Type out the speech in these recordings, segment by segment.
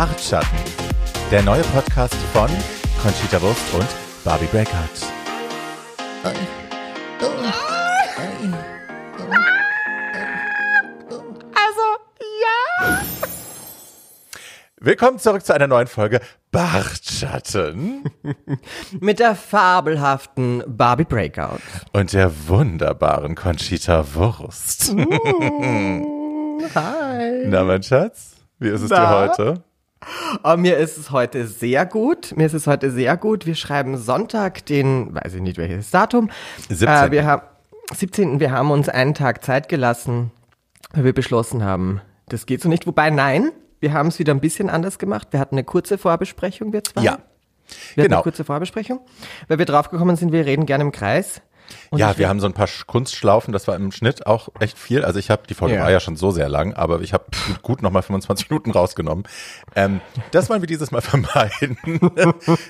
Bartschatten, der neue Podcast von Conchita Wurst und Barbie Breakout. Also, ja. Willkommen zurück zu einer neuen Folge Bartschatten Mit der fabelhaften Barbie Breakout. und der wunderbaren Conchita Wurst. Hi. Na, mein Schatz, wie ist es dir Na? heute? Oh, mir ist es heute sehr gut. Mir ist es heute sehr gut. Wir schreiben Sonntag, den, weiß ich nicht welches Datum. 17.. Äh, wir haben 17. Wir haben uns einen Tag Zeit gelassen, weil wir beschlossen haben, das geht so nicht. Wobei, nein, wir haben es wieder ein bisschen anders gemacht. Wir hatten eine kurze Vorbesprechung, wir zwei. Ja, Wir hatten genau. eine kurze Vorbesprechung, weil wir draufgekommen sind, wir reden gerne im Kreis. Und ja, wir haben so ein paar Sch- Kunstschlaufen, das war im Schnitt auch echt viel. Also ich habe, die Folge Ja. war ja schon so sehr lang, aber ich habe gut, gut nochmal 25 Minuten rausgenommen. Ähm, das wollen wir dieses Mal vermeiden.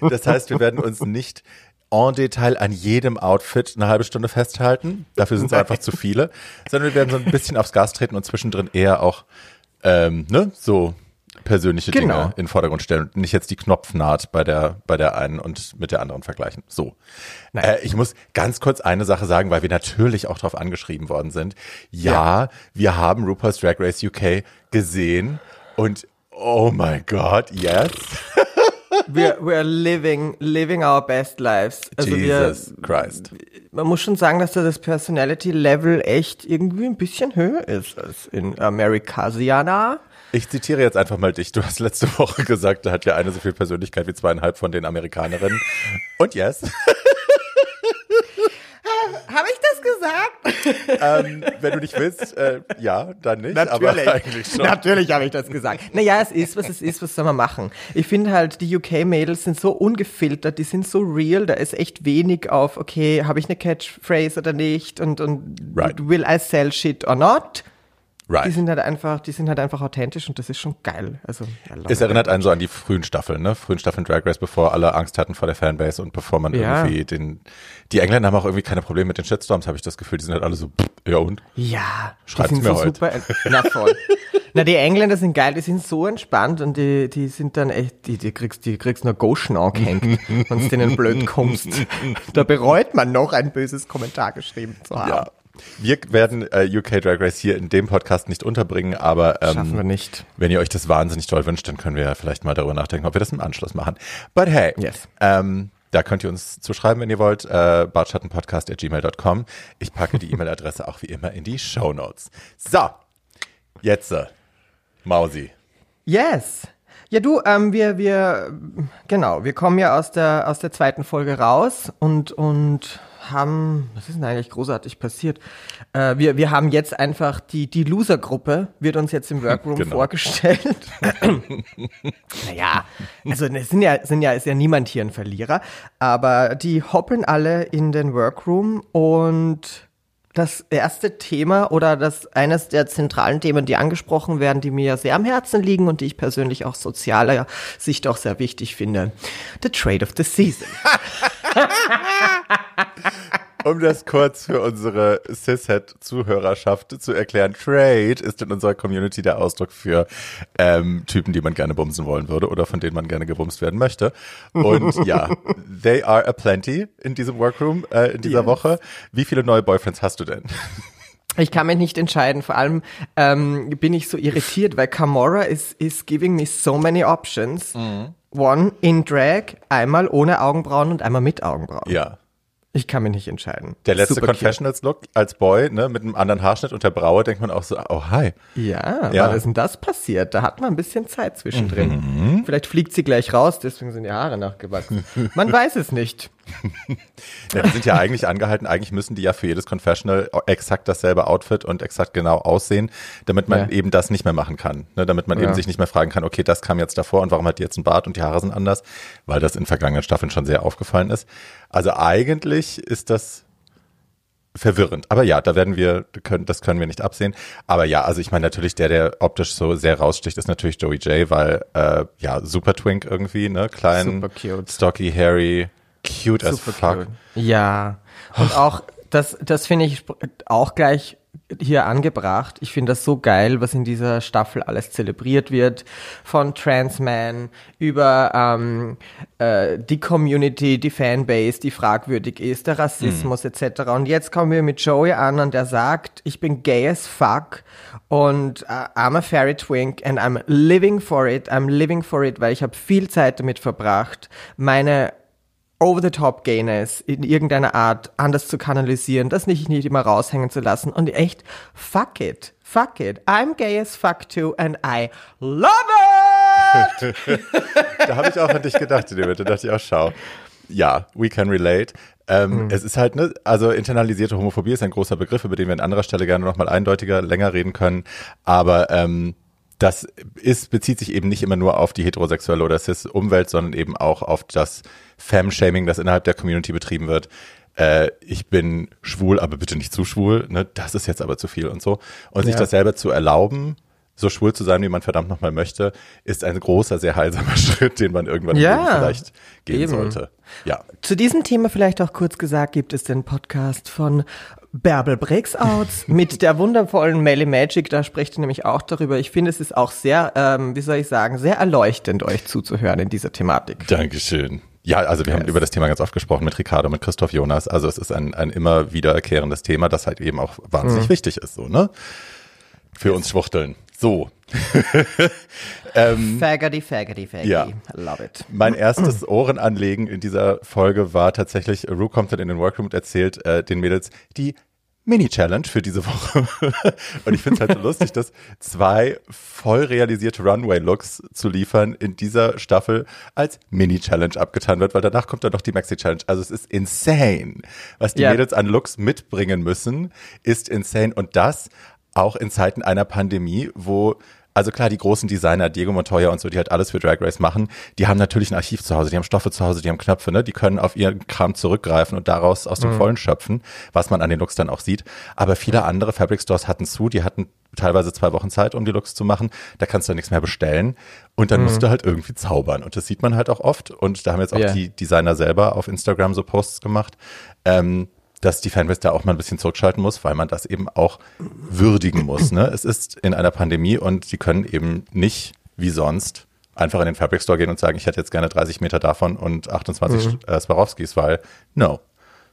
das heißt, wir werden uns nicht en Detail an jedem Outfit eine halbe Stunde festhalten. Dafür sind es einfach zu viele. Sondern wir werden so ein bisschen aufs Gas treten und zwischendrin eher auch ähm, ne, so persönliche Genau. Dinge in den Vordergrund stellen und nicht jetzt die Knopfnaht bei der, bei der einen und mit der anderen vergleichen. So. Äh, ich muss ganz kurz eine Sache sagen, weil wir natürlich auch darauf angeschrieben worden sind. Ja, wir haben RuPaul's Drag Race UK gesehen und oh my God, yes. wir, we're living, living our best lives. Also Jesus wir, Christ. man muss schon sagen, dass da das Personality Level echt irgendwie ein bisschen höher ist als in Americasiana. Ich zitiere jetzt einfach mal dich. Du hast letzte Woche gesagt, da hat ja eine so viel Persönlichkeit wie zweieinhalb von den Amerikanerinnen. Und yes. Habe ich das gesagt? ähm, wenn du nicht willst, äh, ja, dann nicht. Aber eigentlich schon. Natürlich habe ich das gesagt. Naja, es ist, was es ist, was soll man machen? Ich finde halt, die UK-Mädels sind so ungefiltert, die sind so real, da ist echt wenig auf, okay, habe ich eine Catchphrase oder nicht und, und Right. will I sell shit or not? Die Right. sind halt einfach, die sind halt einfach authentisch und das ist schon geil. Also, Es erinnert einen so an die frühen Staffeln, ne? Frühen Staffeln Drag Race, bevor alle Angst hatten vor der Fanbase und bevor man Ja. irgendwie den. Die Engländer haben auch irgendwie keine Probleme mit den Shitstorms, habe ich das Gefühl. Die sind halt alle so, pff, ja und? Ja, die Schreibt's sind mir so heute. super. Na voll. Na, die Engländer sind geil, die sind so entspannt und die, die sind dann echt, die, die kriegst, die kriegst nur Goshen angehängt, wenn du denen blöd kommst. Da bereut man noch ein böses Kommentar geschrieben zu haben. Ja. Wir werden äh, UK Drag Race hier in dem Podcast nicht unterbringen, aber ähm, Schaffen wir nicht. wenn ihr euch das wahnsinnig toll wünscht, dann können wir ja vielleicht mal darüber nachdenken, ob wir das im Anschluss machen. But hey, Yes. ähm, da könnt ihr uns zuschreiben, wenn ihr wollt, äh, bartschattenpodcast.gmail.com. Ich packe die E-Mail-Adresse auch wie immer in die Show Notes. So, jetzt, äh, Mausi. Yes. Ja, du, ähm, wir, wir, genau, wir kommen ja aus der, aus der zweiten Folge raus und, und haben, was ist denn eigentlich großartig passiert? Äh, wir, wir haben jetzt einfach die, die Loser-Gruppe, wird uns jetzt im Workroom Genau. vorgestellt. naja, also es sind ja, sind ja, ist ja niemand hier ein Verlierer, aber die hoppeln alle in den Workroom und das erste Thema oder das eines der zentralen Themen, die angesprochen werden, die mir sehr am Herzen liegen und die ich persönlich auch sozialer Sicht auch sehr wichtig finde. The Trade of the Season. Um das kurz für unsere Cishet-Zuhörerschaft zu erklären, Trade ist in unserer Community der Ausdruck für ähm, Typen, die man gerne bumsen wollen würde oder von denen man gerne gebumst werden möchte. Und ja, they are a plenty in diesem Workroom äh, in dieser Yes. Woche. Wie viele neue Boyfriends hast du denn? Ich kann mich nicht entscheiden. Vor allem ähm, bin ich so irritiert, weil Camorra is, is giving me so many options. One in Drag, einmal ohne Augenbrauen und einmal mit Augenbrauen. Ja. Ich kann mich nicht entscheiden. Der letzte Super. Confessionals-Look als Boy, ne, mit einem anderen Haarschnitt und der Braue, denkt man auch so, oh hi. Ja, Ja. wann ist denn das passiert? Da hat man ein bisschen Zeit zwischendrin. Mhm. Vielleicht fliegt sie gleich raus, deswegen sind die Haare nachgewachsen. Man weiß es nicht. Ja, die sind ja eigentlich angehalten, eigentlich müssen die ja für jedes Confessional exakt dasselbe Outfit und exakt genau aussehen, damit man Ja. eben das nicht mehr machen kann. Ne, damit man eben Ja. sich nicht mehr fragen kann, okay, das kam jetzt davor und warum hat die jetzt einen Bart und die Haare sind anders, weil das in vergangenen Staffeln schon sehr aufgefallen ist. Also eigentlich ist das verwirrend. Aber ja, da werden wir, können, das können wir nicht absehen. Aber ja, also ich meine natürlich, der, der optisch so sehr raussticht, ist natürlich Joey J, weil äh, ja, super Twink irgendwie, ne? Klein, Super cute. stocky, hairy, cute as Super fuck. cute. Ja. Und auch, das, das finde ich auch gleich hier angebracht. Ich finde das so geil, was in dieser Staffel alles zelebriert wird. Von Transman über ähm, äh, die Community, die Fanbase, die fragwürdig ist, der Rassismus mhm. etc. Und jetzt kommen wir mit Joey an und der sagt, ich bin gay as fuck und uh, I'm a fairy twink and I'm living for it. I'm living for it, weil ich habe viel Zeit damit verbracht, meine Over-the-Top-Gayness in irgendeiner Art anders zu kanalisieren, das nicht, nicht immer raushängen zu lassen und echt, fuck it, fuck it, I'm gay as fuck too and I love it! da habe ich auch an dich gedacht, dem Da dachte ich auch, schau, ja, we can relate. Ähm, mhm. Es ist halt, ne, also internalisierte Homophobie ist ein großer Begriff, über den wir an anderer Stelle gerne nochmal eindeutiger, länger reden können, aber ähm, das ist, bezieht sich eben nicht immer nur auf die heterosexuelle oder cis-Umwelt, sondern eben auch auf das Fam-Shaming, das innerhalb der Community betrieben wird. Äh, ich bin schwul, aber bitte nicht zu schwul, ne? das ist jetzt aber zu viel und so. Und ja. sich das selber zu erlauben, so schwul zu sein, wie man verdammt nochmal möchte, ist ein großer, sehr heilsamer Schritt, den man irgendwann ja, vielleicht gehen eben. sollte. Ja. Zu diesem Thema vielleicht auch kurz gesagt, gibt es den Podcast von Bärbel Breaksouts mit der wundervollen Melly Magic, da spricht ihr nämlich auch darüber. Ich finde, es ist auch sehr, ähm, wie soll ich sagen, sehr erleuchtend, euch zuzuhören in dieser Thematik. Dankeschön. Ja, also wir yes. haben über das Thema ganz oft gesprochen mit Ricardo, mit Christoph Jonas. Also es ist ein, ein immer wiederkehrendes Thema, das halt eben auch wahnsinnig mhm. wichtig ist, so, ne? Für uns Schwuchteln. So. ähm, faggoty, faggoty, faggoty. Ja. Love it. Mein erstes Ohrenanlegen in dieser Folge war tatsächlich, Rue kommt dann in den Workroom und erzählt äh, den Mädels die Mini-Challenge für diese Woche. und ich finde es halt so lustig, dass zwei voll realisierte Runway-Looks zu liefern in dieser Staffel als Mini-Challenge abgetan wird, weil danach kommt dann noch die Maxi-Challenge. Also es ist insane. Was die yeah. Mädels an Looks mitbringen müssen, ist insane. Und das auch in Zeiten einer Pandemie, wo also klar, die großen Designer, Diego Montoya und so, die halt alles für Drag Race machen, die haben natürlich ein Archiv zu Hause, die haben Stoffe zu Hause, die haben Knöpfe, ne? Die können auf ihren Kram zurückgreifen und daraus aus dem mhm. Vollen schöpfen, was man an den Looks dann auch sieht. Aber viele andere Fabric Stores hatten zu, die hatten teilweise zwei Wochen Zeit, um die Looks zu machen. Da kannst du nichts mehr bestellen. Und dann mhm. musst du halt irgendwie zaubern. Und das sieht man halt auch oft. Und da haben jetzt auch yeah. die Designer selber auf Instagram so Posts gemacht. Ähm, dass die Fanbase da auch mal ein bisschen zurückschalten muss, weil man das eben auch würdigen muss. Ne? Es ist in einer Pandemie und sie können eben nicht wie sonst einfach in den Fabric Store gehen und sagen, ich hätte jetzt gerne 30 Meter davon und 28 mhm. äh, Swarovskis, weil no.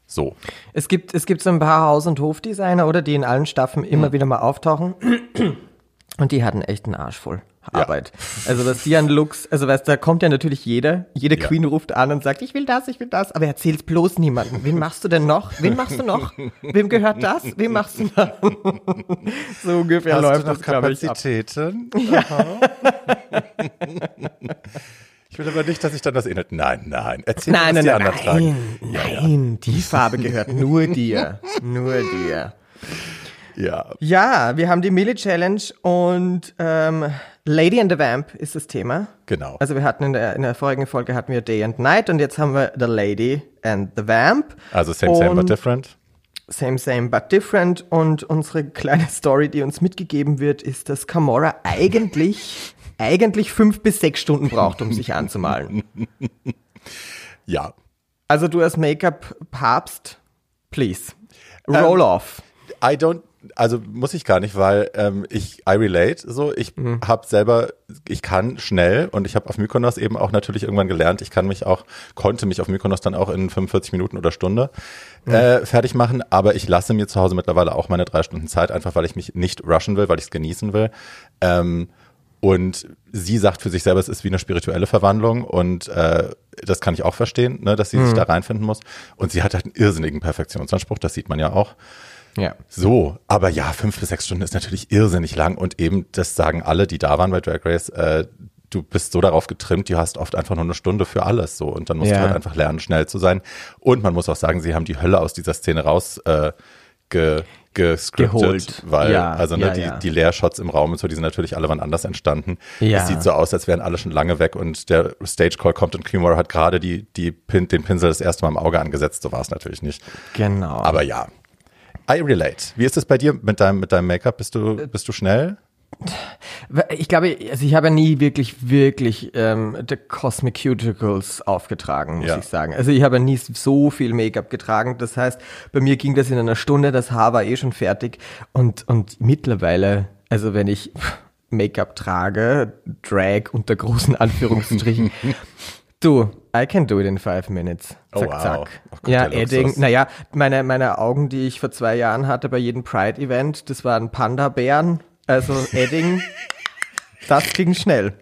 So. Es gibt, es gibt so ein paar Haus- und Hofdesigner, oder, die in allen Staffeln immer mhm. wieder mal auftauchen. Und die hatten echt einen Arsch voll. Arbeit. Ja. Also was die an Looks, also weißt, da kommt ja natürlich jeder, jede ja. Queen ruft an und sagt, ich will das, ich will das, aber erzähl's bloß niemandem. Wen machst du denn noch? Wen machst du noch? Wem gehört das? Wem machst du noch? so ungefähr Hast läuft du noch das, Kapazitäten? Ja. Ich will aber nicht, dass ich dann das ähnelt. Nein, nein. Erzähl nein, mir, was nein, die nein, anderen nein, tragen. Nein, ja, die Farbe gehört nur dir. Nur dir. Ja. Ja, wir haben die Millie Challenge und ähm, Lady and the Vamp ist das Thema. Genau. Also wir hatten in der, in der vorigen Folge hatten wir Day and Night und jetzt haben wir The Lady and the Vamp. Also same, same, but different. Same, same, but different. Und unsere kleine Story, die uns mitgegeben wird, ist, dass Camora eigentlich, eigentlich fünf bis sechs Stunden braucht, um sich anzumalen. Ja. Also du als Make-up-Papst, please. Roll um, ähm, off. I don't also muss ich gar nicht, weil ähm, ich I relate so. Ich mhm. habe selber, ich kann schnell und ich habe auf Mykonos eben auch natürlich irgendwann gelernt. Ich kann mich auch, konnte mich auf Mykonos dann auch in 45 Minuten oder Stunde mhm. äh, fertig machen. Aber ich lasse mir zu Hause mittlerweile auch meine drei Stunden Zeit, einfach weil ich mich nicht rushen will, weil ich es genießen will. Ähm, und sie sagt für sich selber, es ist wie eine spirituelle Verwandlung und äh, das kann ich auch verstehen, ne, dass sie mhm. sich da reinfinden muss. Und sie hat halt einen irrsinnigen Perfektionsanspruch, das sieht man ja auch. Ja. So, aber ja, fünf bis sechs Stunden ist natürlich irrsinnig lang und eben, das sagen alle, die da waren bei Drag Race, äh, du bist so darauf getrimmt, du hast oft einfach nur eine Stunde für alles so und dann musst ja. du halt einfach lernen, schnell zu sein. Und man muss auch sagen, sie haben die Hölle aus dieser Szene raus äh, ge, gescriptet, weil ja, also ne, ja, die, ja. die Leershots im Raum und so, die sind natürlich alle wann anders entstanden. Ja. Es sieht so aus, als wären alle schon lange weg und der Stage Call kommt und Kimura hat gerade die, die Pin, den Pinsel das erste Mal im Auge angesetzt. So war es natürlich nicht. Genau. Aber ja, I relate. Wie ist es bei dir mit deinem, mit deinem Make-up? Bist du, bist du schnell? Ich glaube, also ich habe ja nie wirklich, wirklich ähm, The Cosmic Cuticles aufgetragen, muss Ja. ich sagen. Also ich habe nie so viel Make-up getragen. Das heißt, bei mir ging das in einer Stunde, das Haar war eh schon fertig. Und, und mittlerweile, also wenn ich Make-up trage, Drag unter großen Anführungsstrichen, du, I can do it in five minutes. Oh, Zack, wow. zack. Ach ja, Edding. Naja, meine, meine Augen, die ich vor zwei Jahren hatte bei jedem Pride-Event, das waren Panda-Bären. Also Edding, das ging schnell.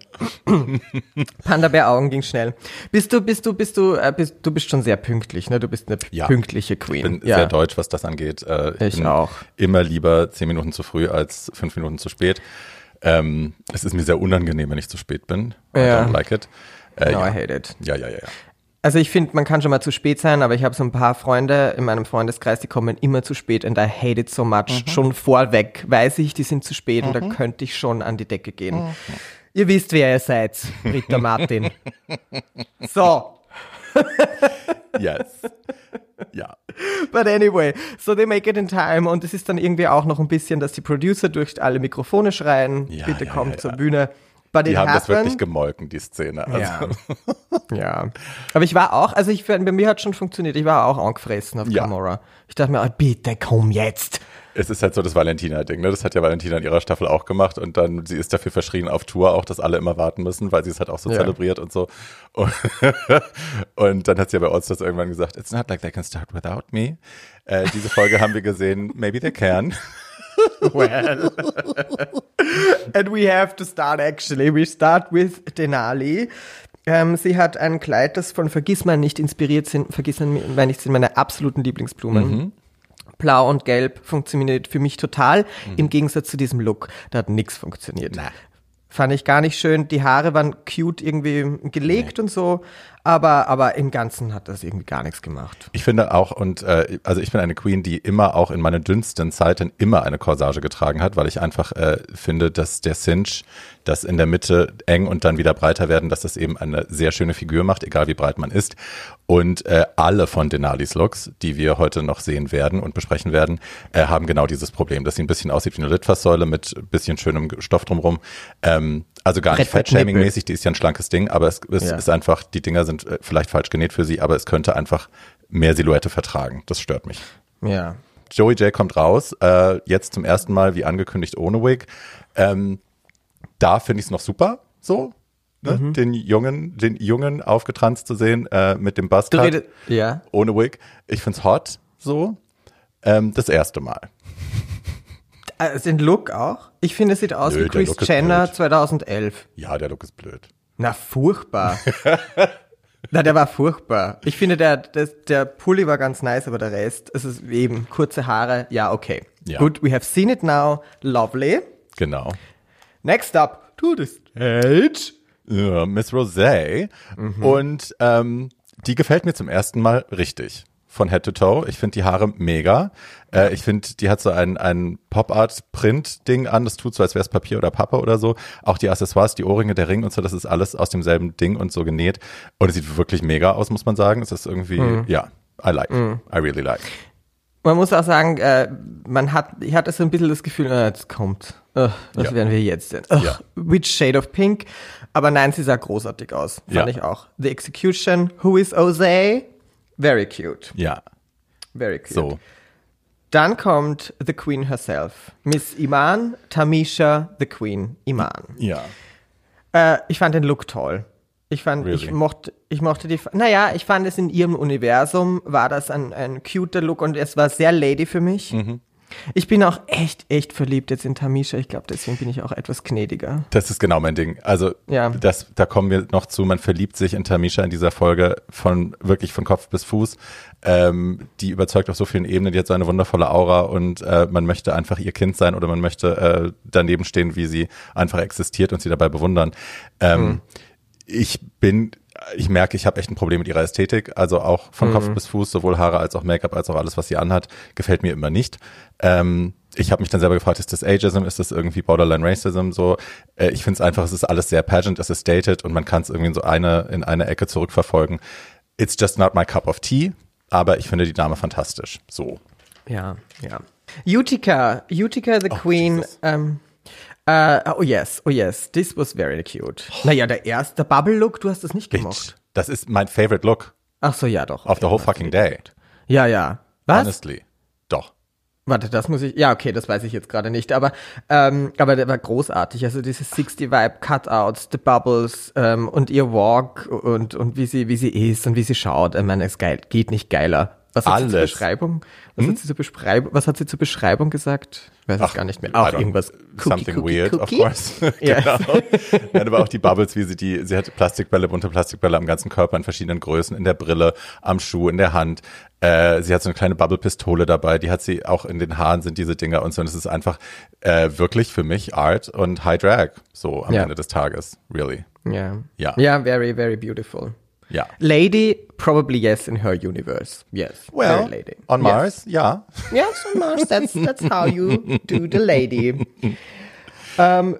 Panda-Bär-Augen ging schnell. Bist du, bist du, bist du, äh, bist, du bist schon sehr pünktlich, ne? Du bist eine Ja. pünktliche Ich Queen. bin sehr deutsch, was das angeht. Äh, Ich bin auch. immer lieber zehn Minuten zu früh als fünf Minuten zu spät. Ähm, es ist mir sehr unangenehm, wenn ich zu spät bin. I Ja. don't like it. Äh, No, I ja. hate it. ja, ja, ja, ja. Also ich finde, man kann schon mal zu spät sein, aber ich habe so ein paar Freunde in meinem Freundeskreis, die kommen immer zu spät and I hate it so much. Schon vorweg weiß ich, die sind zu spät und da könnte ich schon an die Decke gehen. Ihr wisst, wer ihr seid, Rita Martin. so, Yes. ja. but anyway, so they make it in time und es ist dann irgendwie auch noch ein bisschen, dass die Producer durch alle Mikrofone schreien, Ja, bitte ja, kommt ja, zur ja. Bühne. But Die it haben das wirklich happened. gemolken, die Szene. Also, Ja. ja. Aber ich war auch, also ich, bei mir hat schon funktioniert. Ich war auch angefressen auf Ja. Gamora. Ich dachte mir, oh, bitte komm jetzt. Es ist halt so das Valentina-Ding, ne? Das hat ja Valentina in ihrer Staffel auch gemacht und dann, sie ist dafür verschrien auf Tour auch, dass alle immer warten müssen, weil sie es halt auch so Ja. zelebriert und so. Und, und dann hat sie ja bei uns das irgendwann gesagt, it's not like they can start without me. Äh, diese Folge haben wir gesehen, maybe they can. Well. And we have to start actually. We start with Denali. Ähm, sie hat ein Kleid, das von Vergissmal nicht inspiriert sind. Vergissmal nicht sind meine absoluten Lieblingsblumen. Blau und Gelb funktioniert für mich total. Im Gegensatz zu diesem Look. Da hat nichts funktioniert. Na. Fand ich gar nicht schön. Die Haare waren cute irgendwie gelegt und so. Aber, aber im Ganzen hat das irgendwie gar nichts gemacht. Ich finde auch, und äh, also ich bin eine Queen, die immer auch in meinen dünnsten Zeiten immer eine Corsage getragen hat, weil ich einfach äh, finde, dass der Cinch, das in der Mitte eng und dann wieder breiter werden, dass das eben eine sehr schöne Figur macht, egal wie breit man ist. Und äh, alle von Denalis Looks, die wir heute noch sehen werden und besprechen werden, äh, haben genau dieses Problem, dass sie ein bisschen aussieht wie eine Litfaßsäule mit ein bisschen schönem Stoff drumrum. Ähm, also gar nicht. Fat-Shaming-mäßig, die ist ja ein schlankes Ding, aber es, es Ja. ist einfach, die Dinger sind äh, vielleicht falsch genäht für sie, aber es könnte einfach mehr Silhouette vertragen. Das stört mich. Ja. Joey J kommt raus, äh, jetzt zum ersten Mal, wie angekündigt, ohne Wig. Ähm, da finde ich es noch super, so. Ne? Mhm. Den Jungen, den Jungen aufgetranst zu sehen, äh, mit dem redest, ja. ohne Wig. Ich find's hot, so. Ähm, das erste Mal. Äh, den Look auch? Ich finde, es sieht aus Nö, wie Chris Jenner blöd. 2011. Ja, der Look ist blöd. Na, furchtbar. Na, der war furchtbar. Ich finde, der, der, der Pulli war ganz nice, aber der Rest, es ist eben kurze Haare, ja, okay. Ja. Good, we have seen it now. Lovely. Genau. Next up, to the stage. Ja, Miss Rosé. Und ähm, die gefällt mir zum ersten Mal richtig. Von Head to Toe. Ich finde die Haare mega. Äh, ich finde, die hat so ein, ein Pop-Art-Print-Ding an. Das tut so, als wäre es Papier oder Pappe oder so. Auch die Accessoires, die Ohrringe, der Ring und so, das ist alles aus demselben Ding und so genäht. Und es sieht wirklich mega aus, muss man sagen. Es ist irgendwie, ja, I like. I really like. Man muss auch sagen, äh, man hat, ich hatte so ein bisschen das Gefühl, äh, jetzt kommt. Ugh, was Ja. werden wir jetzt denn? Ugh, Ja. Which shade of pink? Aber nein, sie sah großartig aus. Fand Ja. ich auch. The Execution, Who is Jose? Very cute. Ja, Very cute. so. Dann kommt The Queen herself. Miss Iman, Tamisha, The Queen, Iman. Ja. Äh, ich fand den Look toll. Ich fand, ich Really? mochte, ich mochte die, naja, ich fand es in ihrem Universum, war das ein, ein cuter Look und es war sehr lady für mich. Mhm. Ich bin auch echt, echt verliebt jetzt in Tamisha. Ich glaube, deswegen bin ich auch etwas gnädiger. Das ist genau mein Ding. Also Ja. das, da kommen wir noch zu. Man verliebt sich in Tamisha in dieser Folge von wirklich von Kopf bis Fuß. Ähm, die überzeugt auf so vielen Ebenen. Die hat so eine wundervolle Aura und äh, man möchte einfach ihr Kind sein oder man möchte äh, daneben stehen, wie sie einfach existiert und sie dabei bewundern. Ähm, Ich bin ich merke, ich habe echt ein Problem mit ihrer Ästhetik. Also auch von Kopf bis Fuß, sowohl Haare als auch Make-up, als auch alles, was sie anhat, gefällt mir immer nicht. Ähm, ich habe mich dann selber gefragt, ist das Ageism, ist das irgendwie Borderline Racism? So, äh, ich finde es einfach, es ist alles sehr pageant, es ist dated und man kann es irgendwie in so eine in eine Ecke zurückverfolgen. It's just not my cup of tea, aber ich finde die Dame fantastisch. So. Ja, ja. Utica, Utica the Queen. Jesus. Ähm, Uh, oh yes, oh yes, this was very cute. Naja, der erste Bubble-Look, du hast das nicht gemacht. Das ist mein favorite look Ach so, ja doch. of the whole fucking day. Ja, ja. Was? Honestly. Doch. Warte, das muss ich. Ja, okay, das weiß ich jetzt gerade nicht. Aber, ähm, aber der war großartig. Also diese 60 Vibe Cutouts, the Bubbles ähm, und ihr Walk und und wie sie wie sie ist und wie sie schaut. Ich meine, es geht nicht geiler. Was hat sie zur. Beschreibung? Was hat sie zur Beschreibung? Was hat sie zur Beschreibung gesagt? Ich weiß es gar nicht mehr. Auch irgendwas. Something weird, of course. Ja. genau. Nein, aber auch die Bubbles, wie sie die, sie hat Plastikbälle, bunte Plastikbälle am ganzen Körper in verschiedenen Größen, in der Brille, am Schuh, in der Hand. Äh, sie hat so eine kleine Bubble-Pistole dabei, die hat sie auch in den Haaren sind diese Dinger und so. Und es ist einfach äh, wirklich für mich Art und High Drag, so am Ja. Ende des Tages. Really. Ja. Ja. Ja, very, very beautiful. Ja. Lady, probably yes in her universe. Yes. Well, lady. on Yes. Mars, ja. Yes, on Mars. That's, that's how you do the lady. ähm,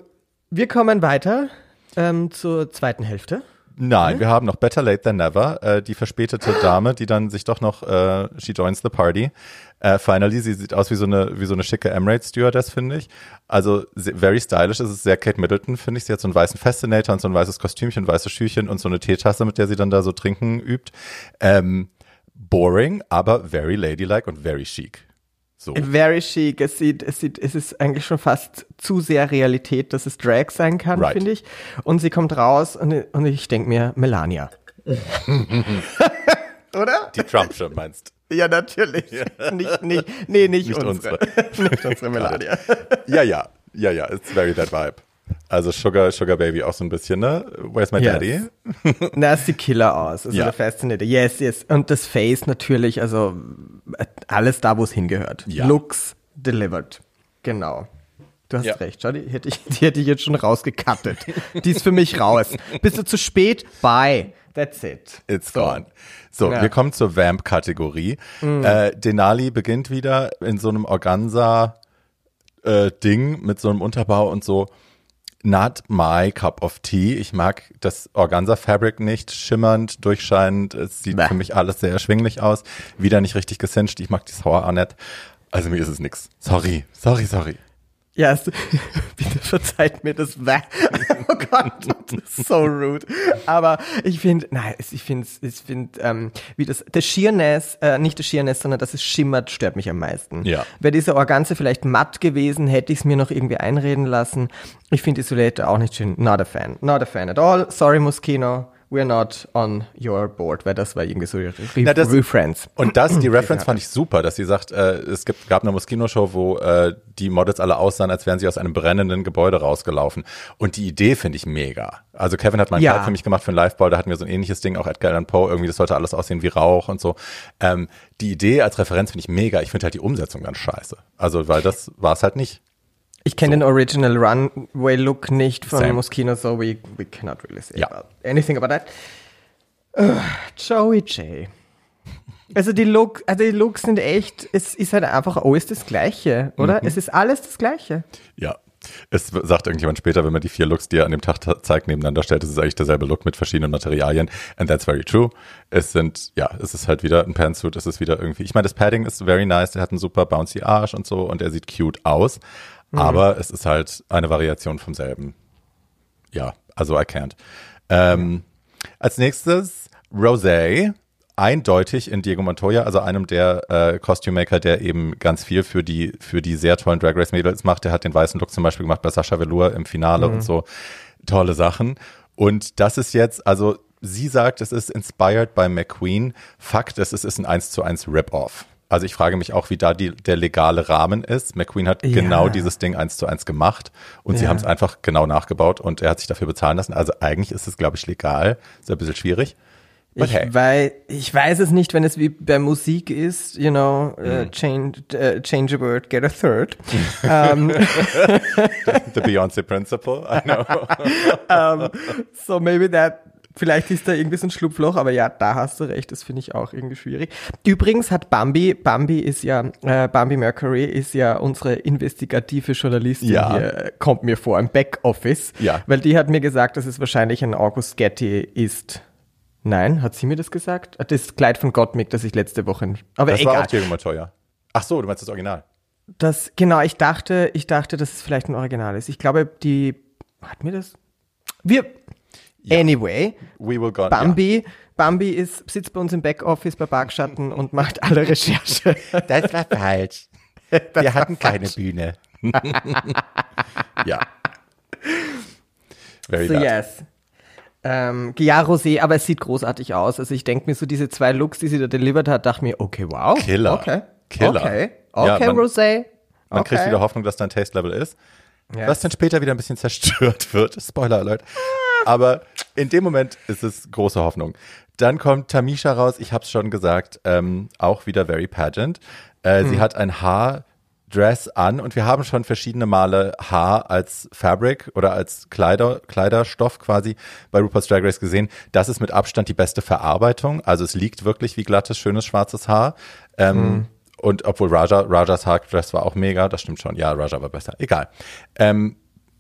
wir kommen weiter ähm, zur zweiten Hälfte. Nein, wir haben noch Better Late Than Never, äh, die verspätete Dame, die dann sich doch noch, äh, she joins the party. Äh, finally, sie sieht aus wie so eine, wie so eine schicke Emirates Stewardess, finde ich. Also very stylish, es ist sehr Kate Middleton, finde ich. Sie hat so einen weißen Fascinator und so ein weißes Kostümchen, weiße Schüchen und so eine Teetasse, mit der sie dann da so trinken übt. Ähm, boring, aber very ladylike und very chic. So. Very chic. Es sieht, es sieht, es ist eigentlich schon fast zu sehr Realität, dass es Drag sein kann, Right. finde ich. Und sie kommt raus und, und ich denke mir, Melania. Oder? Die Trumpsche meinst. Ja, natürlich. Nicht, nicht, nee, nicht, Nicht unsere. nicht unsere Melania. Ja, ja, ja, ja, it's very that vibe. Also Sugar, Sugar Baby auch so ein bisschen, ne? Where's my Yes. daddy? Na, es sieht Killer aus. Also Ja. der Fascinator. Yes, yes. Und das Face natürlich, also äh, alles da, wo es hingehört. Ja. Looks delivered. Genau. Du hast Ja. recht, schau, die hätte, ich, die hätte ich jetzt schon rausgekattet. die ist für mich raus. Bist du zu spät? Bye. That's it. It's gone. So, Ja. wir kommen zur Vamp-Kategorie. Äh, Denali beginnt wieder in so einem Organza-Ding mit so einem Unterbau und so. Not my cup of tea. Ich mag das Organza-Fabric nicht. Schimmernd, durchscheinend. Es sieht Bäh. für mich alles sehr erschwinglich aus. Wieder nicht richtig gesinged. Ich mag die Sauer auch nicht. Also mir ist es nix. Sorry, sorry, sorry. Ja, es, bitte verzeiht mir das. Oh Gott, das ist so rude. Aber ich finde, nein, ich finde, ich finde, ähm, wie das, der Sheerness, äh, nicht der Sheerness, sondern dass es schimmert, stört mich am meisten. Ja. Wäre diese Organze vielleicht matt gewesen, hätte ich es mir noch irgendwie einreden lassen. Ich finde die Silhouette auch nicht schön. Not a fan. Not a fan at all. Sorry, Moschino. We're not on your board, weil das war irgendwie so Re Na, das- Reference. Und das, die Reference fand ich super, dass sie sagt, äh, es gibt, gab eine Moschino-Show, wo äh, die Models alle aussahen, als wären sie aus einem brennenden Gebäude rausgelaufen. Und die Idee finde ich mega. Also Kevin hat mal ein Ja. Für mich gemacht für einen Liveball, da hatten wir so ein ähnliches Ding, auch Edgar Allan Poe, irgendwie, das sollte alles aussehen wie Rauch und so. Ähm, die Idee als Referenz finde ich mega. Ich finde halt die Umsetzung ganz scheiße. Also, weil das war es halt nicht. Ich kenne den Original Runway Look nicht von Same. Moschino, so we, we cannot really say Ja. about anything about that. Ugh, Joey J. Also die Look, also die Looks sind echt, es ist halt einfach alles das Gleiche, oder? Mhm. Es ist alles das Gleiche. Ja. Es sagt irgendjemand später, wenn man die vier Looks, die er an dem Tag ta- zeigt, nebeneinander stellt, ist es eigentlich derselbe Look mit verschiedenen Materialien. And that's very true. Es sind, ja, es ist halt wieder ein Pantsuit, es ist wieder irgendwie, ich meine, das Padding ist very nice, der hat einen super bouncy Arsch und so und er sieht cute aus. Aber es ist halt eine Variation vom selben. Ja, also I can't. Ähm, als nächstes Rosé, eindeutig in Diego Montoya, also einem der äh, Costume Maker, der eben ganz viel für die für die sehr tollen Drag Race Mädels macht. Der hat den weißen Look zum Beispiel gemacht bei Sascha Velour im Finale und so tolle Sachen. Und das ist jetzt, also sie sagt, es ist inspired by McQueen. Fakt ist, es ist ein 1 zu 1 Rip-Off. Also ich frage mich auch, wie da die, der legale Rahmen ist. McQueen hat Ja. genau dieses Ding 1 zu 1 gemacht und sie Ja. haben es einfach genau nachgebaut und er hat sich dafür bezahlen lassen. Also eigentlich ist es, glaube ich, legal. Ist ein bisschen schwierig. But Ich, hey. wei- ich weiß es nicht, wenn es wie bei Musik ist, you know, Mhm. uh, change, uh, change a word, get a third. ähm, The Beyoncé Principle. I know. so maybe that, vielleicht ist da irgendwie so ein Schlupfloch, aber ja, da hast du recht, das finde ich auch irgendwie schwierig. Übrigens hat Bambi, Bambi ist ja, äh, Bambi Mercury ist ja unsere investigative Journalistin Ja. hier, kommt mir vor, im Backoffice, Ja. weil die hat mir gesagt, dass es wahrscheinlich ein August Getty ist. Nein, hat sie mir das gesagt? Ah, Das Kleid von Gottmik, das ich letzte Woche, aber Das egal. war auch Diego Montoya. Ach so, du meinst das Original. das, genau, ich dachte, ich dachte, dass es vielleicht ein Original ist. Ich glaube, die, hat mir das? Wir, anyway, We will go. Bambi, Bambi ist, sitzt bei uns im Backoffice bei Barkschatten und macht alle Recherche. Ja. Das war falsch. Wir hatten keine Bühne. ja. Very So bad. yes. Ähm, ja, Rosé, aber es sieht großartig aus. Also ich denke mir so, diese zwei Looks, die sie da delivered hat, dachte mir, okay, wow. Killer. Okay. Killer. Okay. Ja, Okay, man- Rosé. Man okay. kriegt wieder Hoffnung, dass dein Taste-Level ist. Yes. Was dann später wieder ein bisschen zerstört wird. Spoiler Alert. Aber in dem Moment ist es große Hoffnung. Dann kommt Tamisha raus, ich hab's schon gesagt, ähm, auch wieder very pageant. Äh, Hm. Sie hat ein Haardress an und wir haben schon verschiedene Male Haar als Fabric oder als Kleider, Kleiderstoff quasi bei RuPaul's Drag Race gesehen. Das ist mit Abstand die beste Verarbeitung. Also es liegt wirklich wie glattes, schönes, schwarzes Haar. Ähm, Hm. Und obwohl Raja, Rajas Haardress war auch mega, das stimmt schon. Ja, Raja war besser. Egal. Ähm,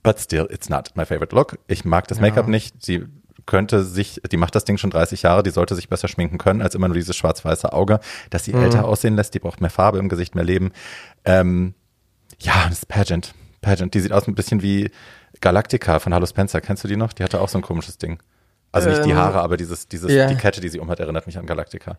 but still, it's not my favorite look. Ich mag das Make-up nicht. Sie könnte sich, die macht das Ding schon 30 Jahre, die sollte sich besser schminken können, als immer nur dieses schwarz-weiße Auge, das sie älter aussehen lässt. Die braucht mehr Farbe im Gesicht, mehr Leben. Ähm, ja, das ist Pageant. Pageant, die sieht aus ein bisschen wie Galactica von Hallo Spencer. Kennst du die noch? Die hatte auch so ein komisches Ding. Also nicht die Ähm, Haare, aber dieses, dieses, ja. die Kette, die sie umhat, erinnert mich an Galactica.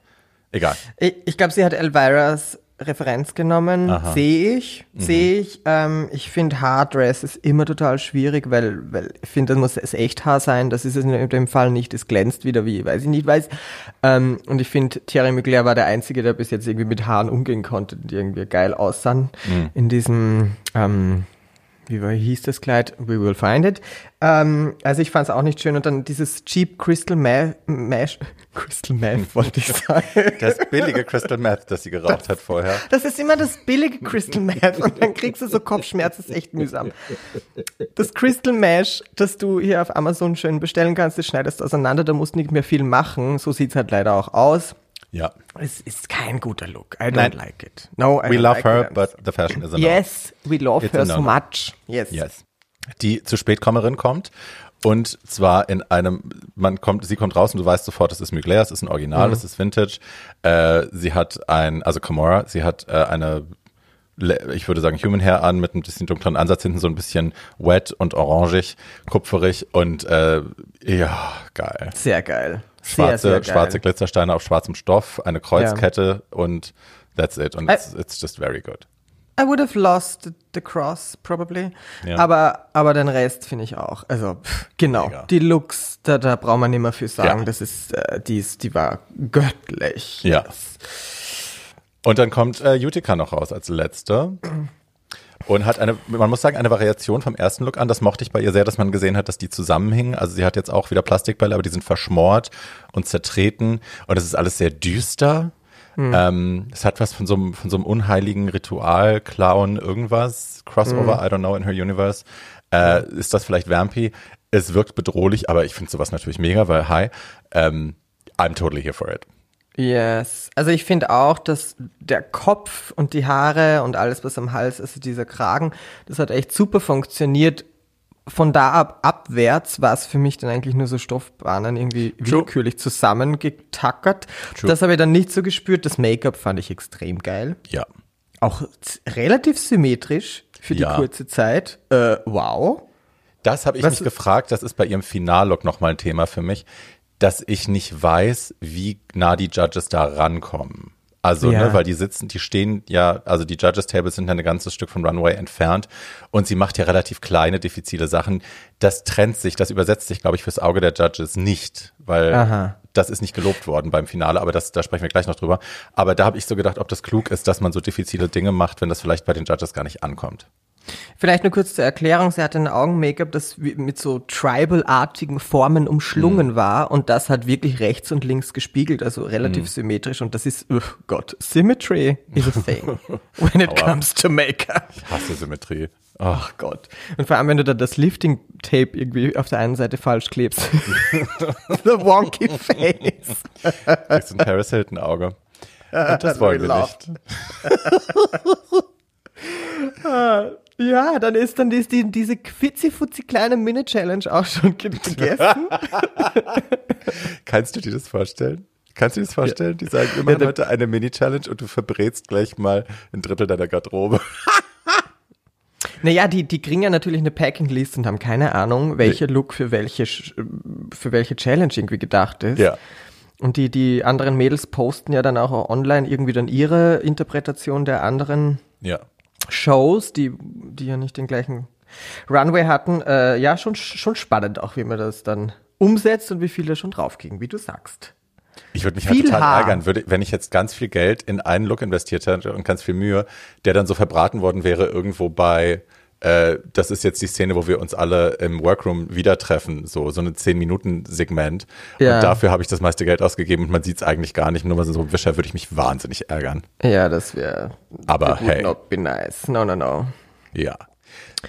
Egal. Ich, ich glaube, sie hat Elviras Referenz genommen. Sehe ich, Mhm. sehe ich. Ähm, ich finde Haardress ist immer total schwierig, weil, weil ich finde, das muss es Echthaar sein. Das ist es in dem Fall nicht. Es glänzt wieder wie, weiß ich nicht, weiß. Ähm, und ich finde, Thierry Mugler war der Einzige, der bis jetzt irgendwie mit Haaren umgehen konnte, die irgendwie geil aussahen. Mhm. In diesem, ähm, wie war, hieß das Kleid? We will find it. Ähm, also ich fand es auch nicht schön. Und dann dieses Cheap Crystal Ma Mash, Crystal Meth wollte ich sagen. Das billige Crystal Meth, das sie geraucht hat vorher. Das ist immer das billige Crystal Meth und dann kriegst du so Kopfschmerzen, ist echt mühsam. Das Crystal Mesh, das du hier auf Amazon schön bestellen kannst, das schneidest auseinander, da musst du nicht mehr viel machen. So sieht's halt leider auch aus. Ja. Es ist kein guter Look. I don't Nein. like it. No, I We love like her, but the fashion is a no. Yes, we love It's her so much. Yes. Yes. Die zu spätkommerin kommt und zwar in einem, man kommt, sie kommt raus und du weißt sofort, es ist Mugler, es ist ein Original, es ist Vintage. Äh, sie hat ein, also Camora, sie hat äh, eine, ich würde sagen Human Hair an mit ein bisschen dunkleren Ansatz hinten, so ein bisschen wet und orangig, kupferig und äh, ja, geil. Sehr geil. Sehr, Schwarze, sehr geil. schwarze Glitzersteine auf schwarzem Stoff, eine Kreuzkette und that's it. Und it's, it's just very good. I would have lost the, cross, probably. Ja. Aber, aber den Rest finde ich auch. Also, pff, genau. Mega. Die Looks, da, da braucht man nicht mehr viel sagen. Ja. Das ist, äh, die, ist, die war göttlich. Ja. Und dann kommt äh, Utica noch raus als letzte. Und hat eine, man muss sagen, eine Variation vom ersten Look an. Das mochte ich bei ihr sehr, dass man gesehen hat, dass die zusammenhingen. Also sie hat jetzt auch wieder Plastikbälle, aber die sind verschmort und zertreten. Und es ist alles sehr düster. Ähm, es hat was von so einem, von so einem unheiligen Ritual, Clown, irgendwas, Crossover, I don't know, in her universe. Äh, Ist das vielleicht Vampy? Es wirkt bedrohlich, aber ich finde sowas natürlich mega, weil hi, ähm, I'm totally here for it. Yes. Also ich finde auch, dass der Kopf und die Haare und alles, was am Hals ist, dieser Kragen, das hat echt super funktioniert. Von da ab abwärts war es für mich dann eigentlich nur so Stoffbahnen irgendwie True. willkürlich zusammengetackert. True. Das habe ich dann nicht so gespürt. Das Make-up fand ich extrem geil. Ja. Auch relativ symmetrisch für die Ja. kurze Zeit. Äh, wow. Das habe ich Was- mich gefragt, das ist bei ihrem Finallook nochmal ein Thema für mich, dass ich nicht weiß, wie nah die Judges da rankommen. Also, Ja. ne, weil die sitzen, die stehen ja, also die Judges Tables sind ja ein ganzes Stück vom Runway entfernt und sie macht ja relativ kleine, diffizile Sachen. Das trennt sich, das übersetzt sich, glaube ich, fürs Auge der Judges nicht, weil Aha. das ist nicht gelobt worden beim Finale, aber das, da sprechen wir gleich noch drüber. Aber da habe ich so gedacht, ob das klug ist, dass man so diffizile Dinge macht, wenn das vielleicht bei den Judges gar nicht ankommt. Vielleicht nur kurz zur Erklärung. Sie hatte ein Augen-Make-up, das mit so tribal-artigen Formen umschlungen war und das hat wirklich rechts und links gespiegelt, also relativ symmetrisch und das ist, oh Gott, Symmetry is a thing when it Aua. comes to Make-up. Ich hasse Symmetrie. Oh, Ach Gott. Und vor allem, wenn du da das Lifting-Tape irgendwie auf der einen Seite falsch klebst. The wonky face. kriegst ein Paris Hilton Auge. Und das wollen wir nicht. Ja, dann ist dann die, die, diese quitzi-futzi kleine Mini-Challenge auch schon ge- gegessen. Kannst du dir das vorstellen? Kannst du dir das vorstellen? Die sagen, wir machen heute eine Mini-Challenge und du verbrätst gleich mal ein Drittel deiner Garderobe. Naja, die, die kriegen ja natürlich eine Packing-List und haben keine Ahnung, welcher Look für welche, für welche Challenge irgendwie gedacht ist. Ja. Und die, die anderen Mädels posten ja dann auch online irgendwie dann ihre Interpretation der anderen Ja. Shows, die, die ja nicht den gleichen Runway hatten. Äh, ja, schon, schon spannend auch, wie man das dann umsetzt und wie viele schon draufkriegen, wie du sagst. Ich würde mich halt total Haar. ärgern, würde, wenn ich jetzt ganz viel Geld in einen Look investiert hätte und ganz viel Mühe, der dann so verbraten worden wäre irgendwo bei, äh, das ist jetzt die Szene, wo wir uns alle im Workroom wieder treffen, so, so eine 10-Minuten-Segment. Ja. Und dafür habe ich das meiste Geld ausgegeben und man sieht es eigentlich gar nicht. Nur mal so ein Wischer würde ich mich wahnsinnig ärgern. Ja, das wäre. Aber hey. not be nice. No, no, no. Ja.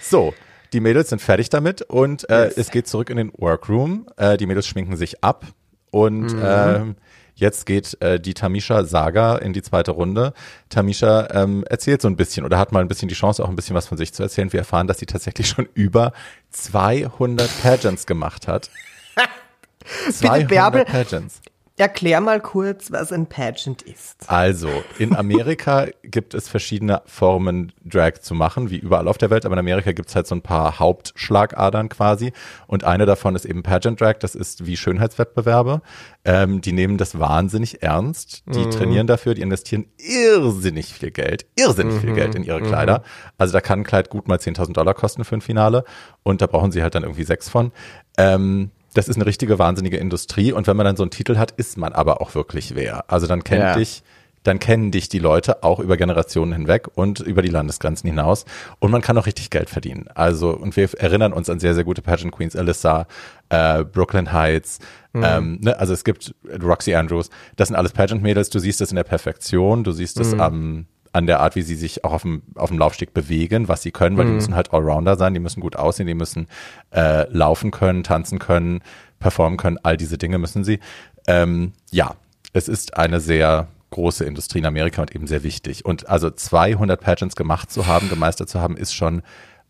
So, die Mädels sind fertig damit und äh, es geht zurück in den Workroom. Äh, die Mädels schminken sich ab und ähm, jetzt geht äh, die Tamisha-Saga in die zweite Runde. Tamisha ähm, erzählt so ein bisschen oder hat mal ein bisschen die Chance, auch ein bisschen was von sich zu erzählen. Wir erfahren, dass sie tatsächlich schon über 200 Pageants gemacht hat. 200 Bärbel. Pageants. Erklär mal kurz, was ein Pageant ist. Also, in Amerika gibt es verschiedene Formen, Drag zu machen, wie überall auf der Welt, aber in Amerika gibt es halt so ein paar Hauptschlagadern quasi. Und eine davon ist eben Pageant Drag, das ist wie Schönheitswettbewerbe. Ähm, die nehmen das wahnsinnig ernst, die trainieren dafür, die investieren irrsinnig viel Geld, irrsinnig viel Geld in ihre Kleider. Also da kann ein Kleid gut mal 10.000 Dollar kosten für ein Finale und da brauchen sie halt dann irgendwie sechs von. Ähm, das ist eine richtige wahnsinnige Industrie und wenn man dann so einen Titel hat, ist man aber auch wirklich wer. Also dann kennt Ja. dich, dann kennen dich die Leute auch über Generationen hinweg und über die Landesgrenzen hinaus und man kann auch richtig Geld verdienen. Also und wir erinnern uns an sehr sehr gute Pageant Queens, Alyssa, äh, Brooklyn Heights. Ähm, ne? Also es gibt Roxy Andrews. Das sind alles Pageant Mädels. Du siehst es in der Perfektion. Du siehst es am an der Art, wie sie sich auch auf dem, auf dem Laufsteg bewegen, was sie können, weil die müssen halt Allrounder sein, die müssen gut aussehen, die müssen äh, laufen können, tanzen können, performen können, all diese Dinge müssen sie. Ähm, ja, es ist eine sehr große Industrie in Amerika und eben sehr wichtig. Und also 200 Pageants gemacht zu haben, gemeistert zu haben, ist schon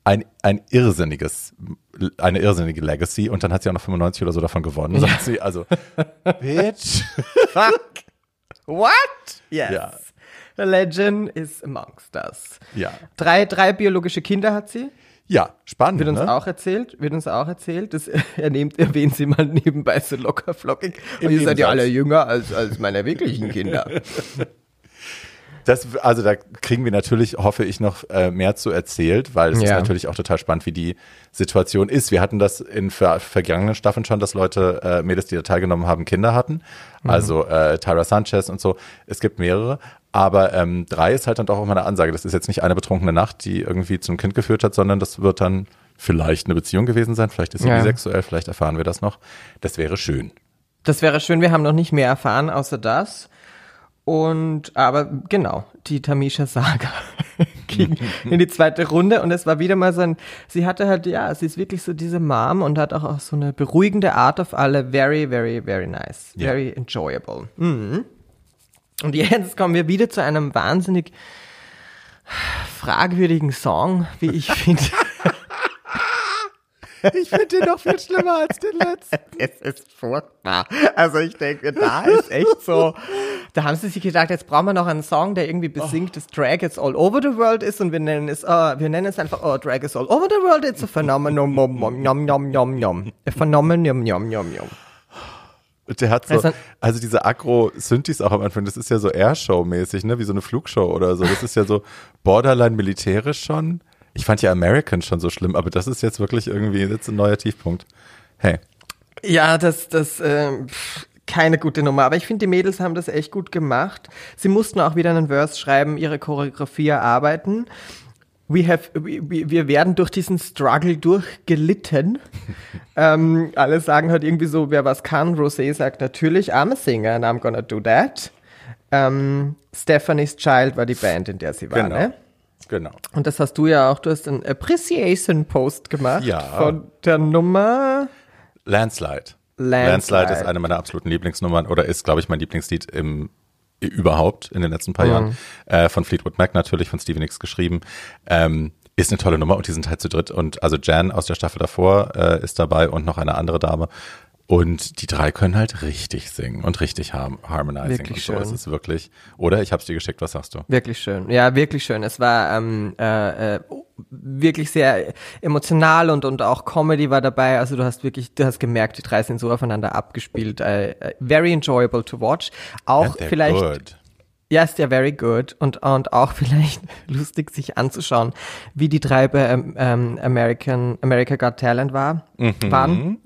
ein, ein irrsinniges, eine irrsinnige Legacy. Und dann hat sie auch noch 95 oder so davon gewonnen, sagt sie. Also, Bitch. Fuck. What? Yes. Ja. The legend is amongst us. Ja. Drei, drei biologische Kinder hat sie. Ja, spannend. Wird uns ne? auch erzählt, wird uns auch erzählt. Das ernehmt, erwähnen sie mal nebenbei so locker flockig. Im Und ihr seid ja alle jünger als, als meine wirklichen Kinder. Das, also da kriegen wir natürlich, hoffe ich, noch äh, mehr zu erzählt, weil es ist Ja. natürlich auch total spannend, wie die Situation ist. Wir hatten das in ver vergangenen Staffeln schon, dass Leute, äh, Mädels, die da teilgenommen haben, Kinder hatten. Also äh, Tyra Sanchez und so. Es gibt mehrere. Aber ähm, drei ist halt dann doch auch mal eine Ansage. Das ist jetzt nicht eine betrunkene Nacht, die irgendwie zum Kind geführt hat, sondern das wird dann vielleicht eine Beziehung gewesen sein. Vielleicht ist sie Ja. bisexuell, vielleicht erfahren wir das noch. Das wäre schön. Das wäre schön, wir haben noch nicht mehr erfahren, außer das. Und, aber genau, die Tamisha Saga ging in die zweite Runde und es war wieder mal so ein, sie hatte halt, ja, sie ist wirklich so diese Mom und hat auch, auch so eine beruhigende Art auf alle. Very, very, very nice. Ja. Very enjoyable. Mhm. Und jetzt kommen wir wieder zu einem wahnsinnig fragwürdigen Song, wie ich finde. Ich finde den noch viel schlimmer als den letzten. Es ist furchtbar. Also ich denke, da ist echt so, da haben sie sich gedacht, jetzt brauchen wir noch einen Song, der irgendwie besingt, dass Drag jetzt all over the world ist und wir nennen es, äh, wir nennen es einfach, oh, Drag is all over the world, it's a phenomenon, nom, nom, nom, nom, nom, nom. A phenomenon, nom, nom, nom. Und der hat so, Also- also diese Agro-Synthes auch am Anfang, das ist ja so Airshow-mäßig, ne, wie so eine Flugshow oder so. Das ist ja so borderline militärisch schon. Ich fand ja American schon so schlimm, aber das ist jetzt wirklich irgendwie jetzt ein neuer Tiefpunkt. Hey. Ja, das, das, ähm, keine gute Nummer. Aber ich finde, die Mädels haben das echt gut gemacht. Sie mussten auch wieder einen Verse schreiben, ihre Choreografie erarbeiten. We have, we, wir werden durch diesen Struggle durchgelitten. ähm, alle sagen halt irgendwie so, wer was kann. Rosé sagt natürlich, I'm a singer and I'm gonna do that. Ähm, Stephanie's Child war die Band, in der sie war, Genau. ne? Genau. Und das hast du ja auch, du hast einen Appreciation-Post gemacht Ja. von der Nummer Landslide. Landslide. Landslide ist eine meiner absoluten Lieblingsnummern oder ist, glaube ich, mein Lieblingslied im überhaupt in den letzten paar Jahren. Äh, von Fleetwood Mac natürlich, von Stevie Nicks geschrieben. Ähm, ist eine tolle Nummer und die sind halt zu dritt. Und also Jan aus der Staffel davor äh, ist dabei und noch eine andere Dame. Und die drei können halt richtig singen und richtig harm harmonizing Wirklich und so. schön. Es ist wirklich, oder? Ich hab's dir geschickt, was sagst du? Wirklich schön. Ja, wirklich schön. Es war ähm, äh, äh, wirklich sehr emotional und, und auch Comedy war dabei. Also du hast wirklich, du hast gemerkt, die drei sind so aufeinander abgespielt. Äh, äh, very enjoyable to watch. Auch vielleicht. good. Ja, ist ja very good und, und auch vielleicht lustig sich anzuschauen, wie die drei bei ähm, ähm, American, America Got Talent war, waren.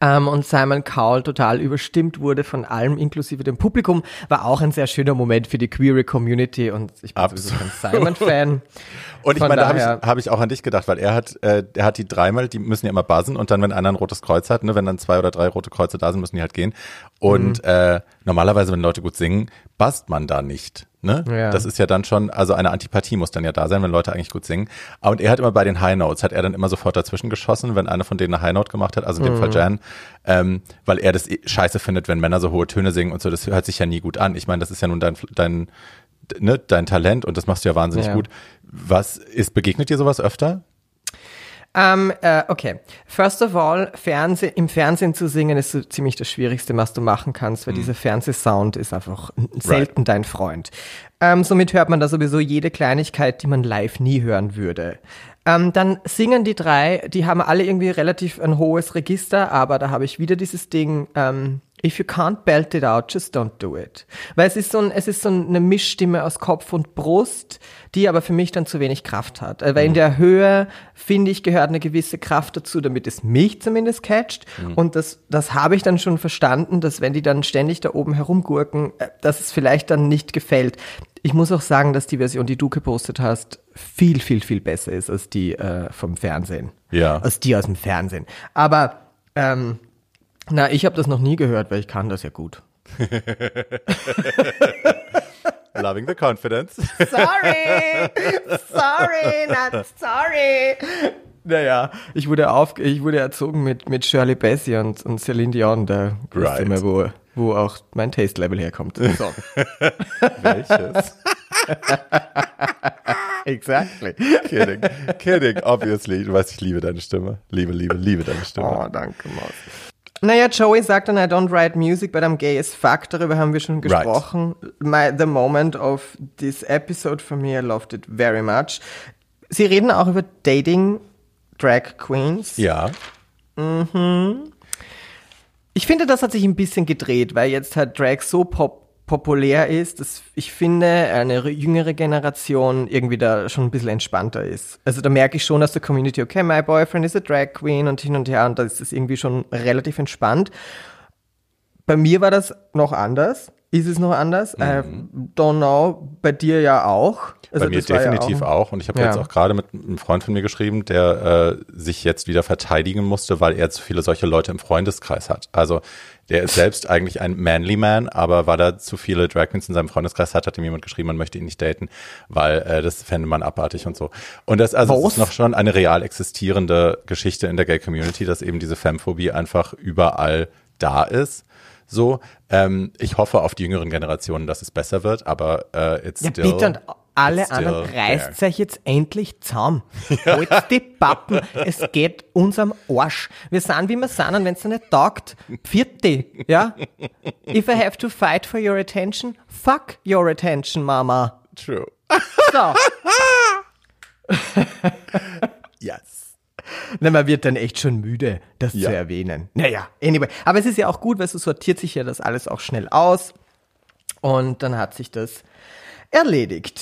Ähm, und Simon Cowell total überstimmt wurde von allem, inklusive dem Publikum, war auch ein sehr schöner Moment für die queere Community und ich bin sowieso kein Simon-Fan. Und ich Von meine, da habe ich, hab ich auch an dich gedacht, weil er hat, äh, er hat die dreimal, die müssen ja immer buzzen und dann, wenn einer ein rotes Kreuz hat, ne, wenn dann zwei oder drei rote Kreuze da sind, müssen die halt gehen. Und Mhm. äh, normalerweise, wenn Leute gut singen, buzzt man da nicht. Ne? Ja. Das ist ja dann schon, also eine Antipathie muss dann ja da sein, wenn Leute eigentlich gut singen. Und er hat immer bei den High Notes, hat er dann immer sofort dazwischen geschossen, wenn einer von denen eine High Note gemacht hat, also in dem Mhm. Fall Jan, ähm, weil er das eh scheiße findet, wenn Männer so hohe Töne singen und so, das hört sich ja nie gut an. Ich meine, das ist ja nun dein, dein, ne, dein Talent und das machst du ja wahnsinnig Ja. gut. Was ist, begegnet dir sowas öfter? Ähm, äh, okay. First of all, Fernseh, im Fernsehen zu singen ist so ziemlich das Schwierigste, was du machen kannst, weil dieser Fernsehsound ist einfach selten dein Freund. Ähm, somit hört man da sowieso jede Kleinigkeit, die man live nie hören würde. Ähm, dann singen die drei, die haben alle irgendwie relativ ein hohes Register, aber da habe ich wieder dieses Ding, ähm, if you can't belt it out, just don't do it. Weil es ist so, ein, es ist so eine Mischstimme aus Kopf und Brust, die aber für mich dann zu wenig Kraft hat. Äh, Weil in der Höhe, finde ich, gehört eine gewisse Kraft dazu, damit es mich zumindest catcht. Und das, das habe ich dann schon verstanden, dass wenn die dann ständig da oben herumgurken, äh, dass es vielleicht dann nicht gefällt. Ich muss auch sagen, dass die Version, die du gepostet hast, viel, viel, viel besser ist als die äh, vom Fernsehen. Ja. Als die aus dem Fernsehen. Aber, ähm, na, ich habe das noch nie gehört, weil ich kann das ja gut. Loving the confidence. Sorry, sorry, not sorry. Naja, ich wurde auf, ich wurde erzogen mit, mit Shirley Bassey und, und Celine Dion, da Right. immer, wo, wo auch mein Taste-Level herkommt. So. Welches? exactly. kidding. Kidding, obviously. Du weißt, ich liebe deine Stimme. Liebe, liebe, liebe deine Stimme. Oh, danke, Maus. Naja, Joey sagt dann, I don't write music, but I'm gay as fuck. Darüber haben wir schon gesprochen. My, the moment of this episode for me, I loved it very much. Sie reden auch über Dating Drag Queens. Ja. Ich finde, das hat sich ein bisschen gedreht, weil jetzt halt Drag so pop populär ist, dass ich finde, eine jüngere Generation irgendwie da schon ein bisschen entspannter ist. Also da merke ich schon aus der Community, okay, my boyfriend is a drag queen und hin und her und da ist das irgendwie schon relativ entspannt. Bei mir war das noch anders. Ist es noch anders? I don't know. Bei dir ja auch. Also Bei mir war ja definitiv auch. Und ich habe Ja. jetzt auch gerade mit einem Freund von mir geschrieben, der äh, sich jetzt wieder verteidigen musste, weil er zu viele solche Leute im Freundeskreis hat. Also der ist selbst eigentlich ein manly man, aber weil er zu viele Drag Queens in seinem Freundeskreis hat, hat ihm jemand geschrieben, man möchte ihn nicht daten, weil äh, das fände man abartig und so. Und das also Was? ist noch schon eine real existierende Geschichte in der Gay Community, dass eben diese Femphobie einfach überall da ist. So, ähm, ich hoffe auf die jüngeren Generationen, dass es besser wird, aber äh, it's Ja, still, bitte, alle anderen reißt euch jetzt endlich zusammen. Holt die Pappen, es geht uns am Arsch. Wir sind, wie wir sind, und wenn es nicht taugt, vierte, ja? If I have to fight for your attention, fuck your attention, Mama. True. So. Yes. Na, man wird dann echt schon müde, das Ja. zu erwähnen. Naja, anyway. Aber es ist ja auch gut, weil so sortiert sich ja das alles auch schnell aus. Und dann hat sich das erledigt.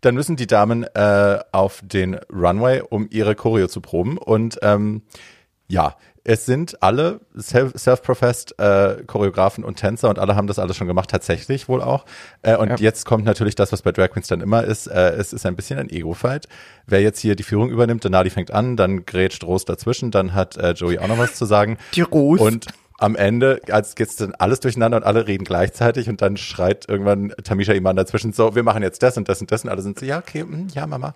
Dann müssen die Damen äh, auf den Runway, um ihre Choreo zu proben. Und ähm, ja, es sind alle self- self-professed äh, Choreografen und Tänzer und alle haben das alles schon gemacht, tatsächlich wohl auch. Äh, und Ja. jetzt kommt natürlich das, was bei Drag Queens dann immer ist. Äh, es ist ein bisschen ein Ego-Fight. Wer jetzt hier die Führung übernimmt, Denali fängt an, dann grätscht Rose dazwischen, dann hat äh, Joey auch noch was zu sagen. Die Rose. Und am Ende, als geht's dann alles durcheinander und alle reden gleichzeitig und dann schreit irgendwann Tamisha Iman dazwischen so, wir machen jetzt das und das und das und alle sind so, ja, okay, mm, ja, Mama,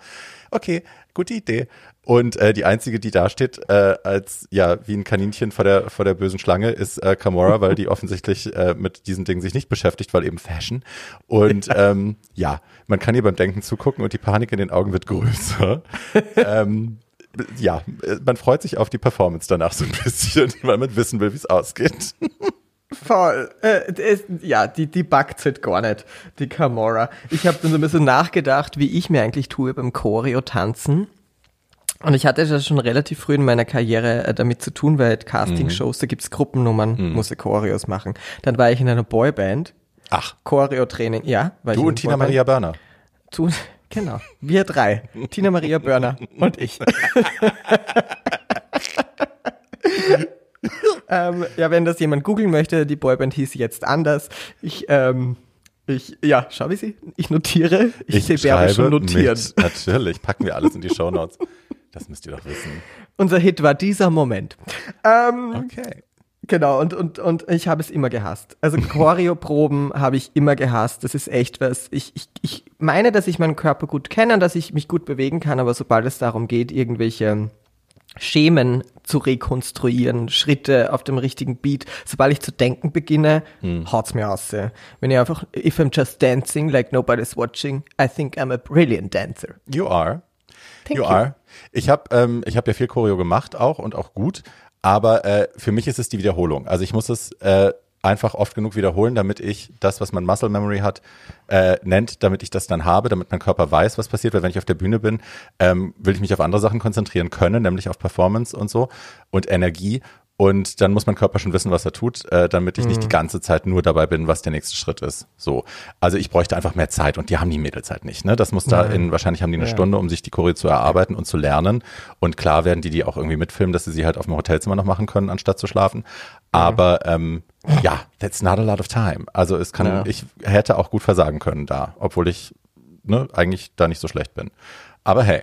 okay, gute Idee. Und äh, die einzige, die da steht, äh, als ja wie ein Kaninchen vor der vor der bösen Schlange, ist äh, Kamora, weil die offensichtlich äh, mit diesen Dingen sich nicht beschäftigt, weil eben Fashion. Und ähm, ja, man kann ihr beim Denken zugucken und die Panik in den Augen wird größer. ähm, ja, man freut sich auf die Performance danach so ein bisschen, weil man wissen will, wie es ausgeht. Voll. Äh, es, ja, die, die backt halt gar nicht, die Camora. Ich habe dann so ein bisschen nachgedacht, wie ich mir eigentlich tue beim Choreo-Tanzen. Und ich hatte ja schon relativ früh in meiner Karriere äh, damit zu tun, weil Casting-Shows, mhm. da gibt's Gruppennummern, mhm. musste Choreos machen. Dann war ich in einer Boyband. Ach. Choreo-Training, ja. du und Tina Boyband. Maria Börner. Du, genau. Wir drei. Tina Maria Börner und ich. ähm, ja, wenn das jemand googeln möchte, die Boyband hieß jetzt anders. Ich, ähm, ich, ja, schau wie sie. Ich notiere. Ich, ich sehe schon notieren. Mit, natürlich, packen wir alles in die Show Notes. Das müsst ihr doch wissen. Unser Hit war dieser Moment. Ähm, okay. Genau, und, und, und ich habe es immer gehasst. Also Choreoproben habe ich immer gehasst. Das ist echt was. Ich, ich, ich meine, dass ich meinen Körper gut kenne und dass ich mich gut bewegen kann, aber sobald es darum geht, irgendwelche Schemen zu rekonstruieren, Schritte auf dem richtigen Beat. Sobald ich zu denken beginne, hm. haut's mir aus. Wenn ich einfach, if I'm just dancing like nobody's watching, I think I'm a brilliant dancer. You are. Thank you, you. are. Ich habe ähm, ich hab ja viel Choreo gemacht auch und auch gut, aber äh, für mich ist es die Wiederholung. Also ich muss es äh, einfach oft genug wiederholen, damit ich das, was man Muscle Memory hat, äh, nennt, damit ich das dann habe, damit mein Körper weiß, was passiert. Weil wenn ich auf der Bühne bin, ähm, will ich mich auf andere Sachen konzentrieren können, nämlich auf Performance und so und Energie. Und dann muss mein Körper schon wissen, was er tut, äh, damit ich mhm. nicht die ganze Zeit nur dabei bin, was der nächste Schritt ist. So. Also ich bräuchte einfach mehr Zeit und die haben die Mädelzeit nicht. Ne? Das muss da in, wahrscheinlich haben die eine ja. Stunde, um sich die Choreo zu erarbeiten und zu lernen. Und klar werden die die auch irgendwie mitfilmen, dass sie sie halt auf dem Hotelzimmer noch machen können, anstatt zu schlafen. Aber ähm, ja, that's not a lot of time. Also es kann, ja. ich hätte auch gut versagen können da, obwohl ich ne, eigentlich da nicht so schlecht bin. Aber hey.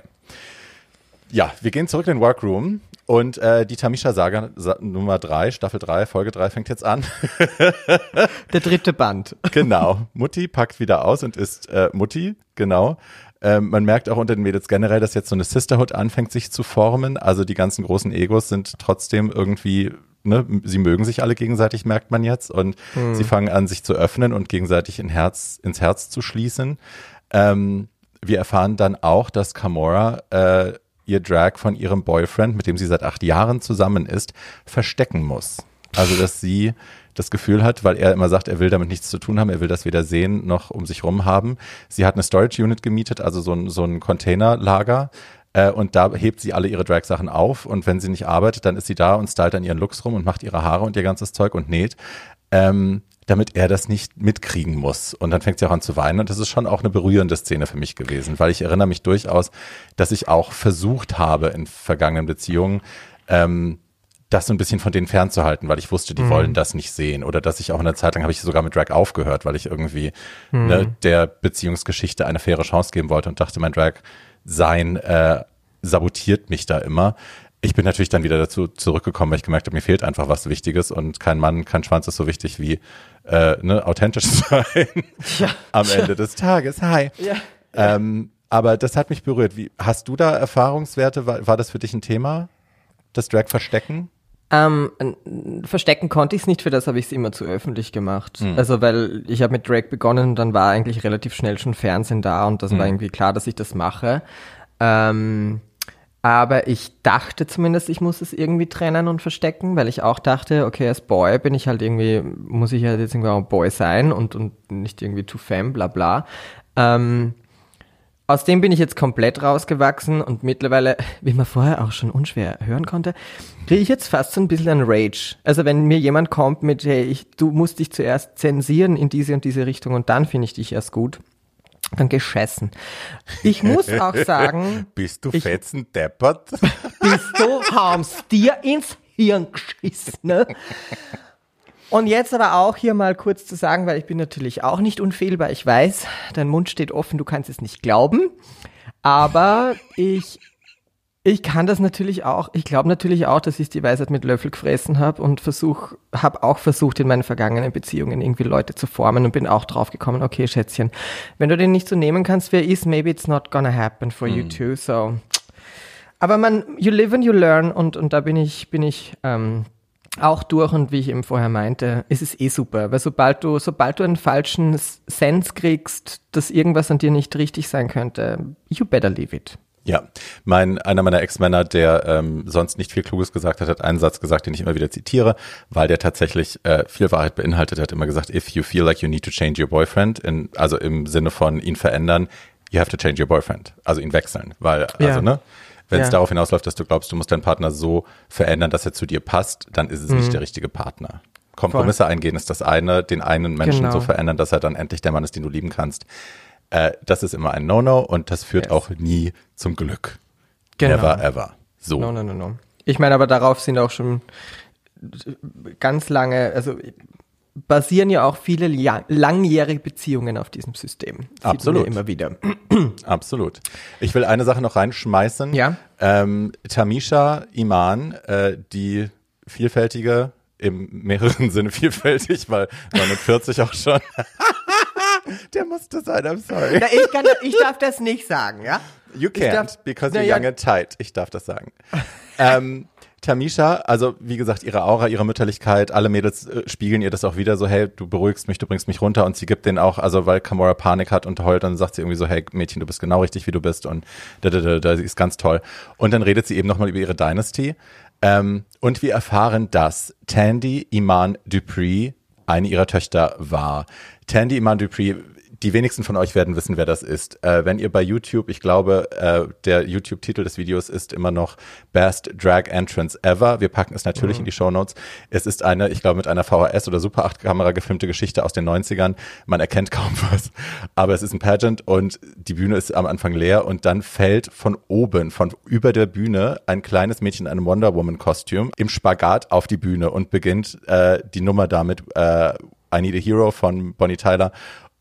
Ja, wir gehen zurück in den Workroom und äh, die Tamisha Saga Nummer drei, Staffel drei, Folge drei fängt jetzt an. Der dritte Band. Genau. Mutti packt wieder aus und ist äh, Mutti, genau. Ähm, man merkt auch unter den Mädels generell, dass jetzt so eine Sisterhood anfängt sich zu formen. Also die ganzen großen Egos sind trotzdem irgendwie Ne, sie mögen sich alle gegenseitig, merkt man jetzt, und hm. sie fangen an, sich zu öffnen und gegenseitig in Herz, ins Herz zu schließen. Ähm, wir erfahren dann auch, dass Kamora äh, ihr Drag von ihrem Boyfriend, mit dem sie seit acht Jahren zusammen ist, verstecken muss. Also, dass sie das Gefühl hat, weil er immer sagt, er will damit nichts zu tun haben, er will das weder sehen noch um sich rum haben. Sie hat eine Storage Unit gemietet, also so ein, so ein Containerlager. Äh, und da hebt sie alle ihre Drag-Sachen auf und wenn sie nicht arbeitet, dann ist sie da und stylt dann ihren Looks rum und macht ihre Haare und ihr ganzes Zeug und näht. Ähm, damit er das nicht mitkriegen muss. Und dann fängt sie auch an zu weinen. Und das ist schon auch eine berührende Szene für mich gewesen, weil ich erinnere mich durchaus, dass ich auch versucht habe in vergangenen Beziehungen, ähm, das so ein bisschen von denen fernzuhalten, weil ich wusste, die mhm. wollen das nicht sehen. Oder dass ich auch in der Zeit lang habe ich sogar mit Drag aufgehört, weil ich irgendwie mhm. ne, der Beziehungsgeschichte eine faire Chance geben wollte und dachte, mein Drag sein äh, sabotiert mich da immer ich bin natürlich dann wieder dazu zurückgekommen, weil ich gemerkt habe, mir fehlt einfach was Wichtiges und kein Mann, kein Schwanz ist so wichtig wie äh, ne, authentisch sein ja. am Ende des Tages. Hi. Ja. Ähm, aber das hat mich berührt. Wie, hast du da Erfahrungswerte? War, war das für dich ein Thema? Das Drag verstecken? Ähm, verstecken konnte ich es nicht, für das habe ich es immer zu öffentlich gemacht. Hm. Also weil ich habe mit Drag begonnen und dann war eigentlich relativ schnell schon Fernsehen da und das hm. war irgendwie klar, dass ich das mache. Ähm, aber ich dachte zumindest, ich muss es irgendwie trennen und verstecken, weil ich auch dachte, okay, als Boy bin ich halt irgendwie, muss ich halt jetzt irgendwie auch ein Boy sein und, und nicht irgendwie zu femme, bla bla. Ähm, aus dem bin ich jetzt komplett rausgewachsen und mittlerweile, wie man vorher auch schon unschwer hören konnte, kriege ich jetzt fast so ein bisschen ein Rage. Also wenn mir jemand kommt mit, hey, ich, du musst dich zuerst zensieren in diese und diese Richtung und dann finde ich dich erst gut dann gescheißen. Ich muss auch sagen. Bist du fetzen deppert? Bist du, haben's dir ins Hirn geschissen, ne? Und jetzt aber auch hier mal kurz zu sagen, weil ich bin natürlich auch nicht unfehlbar. Ich weiß, dein Mund steht offen, du kannst es nicht glauben. Aber ich ich kann das natürlich auch. Ich glaube natürlich auch, dass ich die Weisheit mit Löffel gefressen habe und versuch, habe auch versucht, in meinen vergangenen Beziehungen irgendwie Leute zu formen und bin auch drauf gekommen, okay, Schätzchen, wenn du den nicht so nehmen kannst, wer ist, maybe it's not gonna happen for mm. you hm. too. So. Aber man, you live and you learn und, und da bin ich, bin ich ähm, auch durch und wie ich eben vorher meinte, ist es eh super, weil sobald du, sobald du einen falschen Sense kriegst, dass irgendwas an dir nicht richtig sein könnte, you better leave it. Ja, mein, einer meiner Ex-Männer, der ähm, sonst nicht viel Kluges gesagt hat, hat einen Satz gesagt, den ich immer wieder zitiere, weil der tatsächlich äh, viel Wahrheit beinhaltet. Hat immer gesagt, if you feel like you need to change your boyfriend, in, also im Sinne von ihn verändern, you have to change your boyfriend, also ihn wechseln, weil, Ja. also ne, wenn es Ja. darauf hinausläuft, dass du glaubst, du musst deinen Partner so verändern, dass er zu dir passt, dann ist es Mhm. nicht der richtige Partner. Kompromisse eingehen ist das eine, den einen Menschen Genau. so verändern, dass er dann endlich der Mann ist, den du lieben kannst. Äh, das ist immer ein No-No und das führt Yes. auch nie zum Glück. Genau. Never ever. So. No, no, no, no. Ich meine, aber darauf sind auch schon ganz lange, also basieren ja auch viele langjährige Beziehungen auf diesem System. Man Absolut. Immer wieder. Absolut. Ich will eine Sache noch reinschmeißen. Ja. Ähm, Tamisha Iman, äh, die vielfältige, im mehreren Sinne vielfältig, weil 49 auch schon. Der musste sein, I'm sorry. Na, ich, kann, ich darf das nicht sagen, ja? You can't, darf- because you're ja. young and tight. Ich darf das sagen. ähm, Tamisha, also wie gesagt, ihre Aura, ihre Mütterlichkeit, alle Mädels äh, spiegeln ihr das auch wieder so, hey, du beruhigst mich, du bringst mich runter und sie gibt den auch, also weil Kamora Panik hat und heult, dann sagt sie irgendwie so, hey Mädchen, du bist genau richtig, wie du bist und da, da, da, da, sie ist ganz toll. Und dann redet sie eben nochmal über ihre Dynasty ähm, und wir erfahren, dass Tandy Iman Dupree eine ihrer Töchter war. Tandy Iman Dupree, die wenigsten von euch werden wissen, wer das ist. Äh, wenn ihr bei YouTube, ich glaube, äh, der YouTube-Titel des Videos ist immer noch Best Drag Entrance Ever. Wir packen es natürlich in die Show Notes. Es ist eine, ich glaube, mit einer VHS oder Super 8 Kamera gefilmte Geschichte aus den 90ern. Man erkennt kaum was, aber es ist ein Pageant und die Bühne ist am Anfang leer und dann fällt von oben, von über der Bühne, ein kleines Mädchen in einem Wonder Woman Kostüm im Spagat auf die Bühne und beginnt äh, die Nummer damit äh, I Need a Hero von Bonnie Tyler.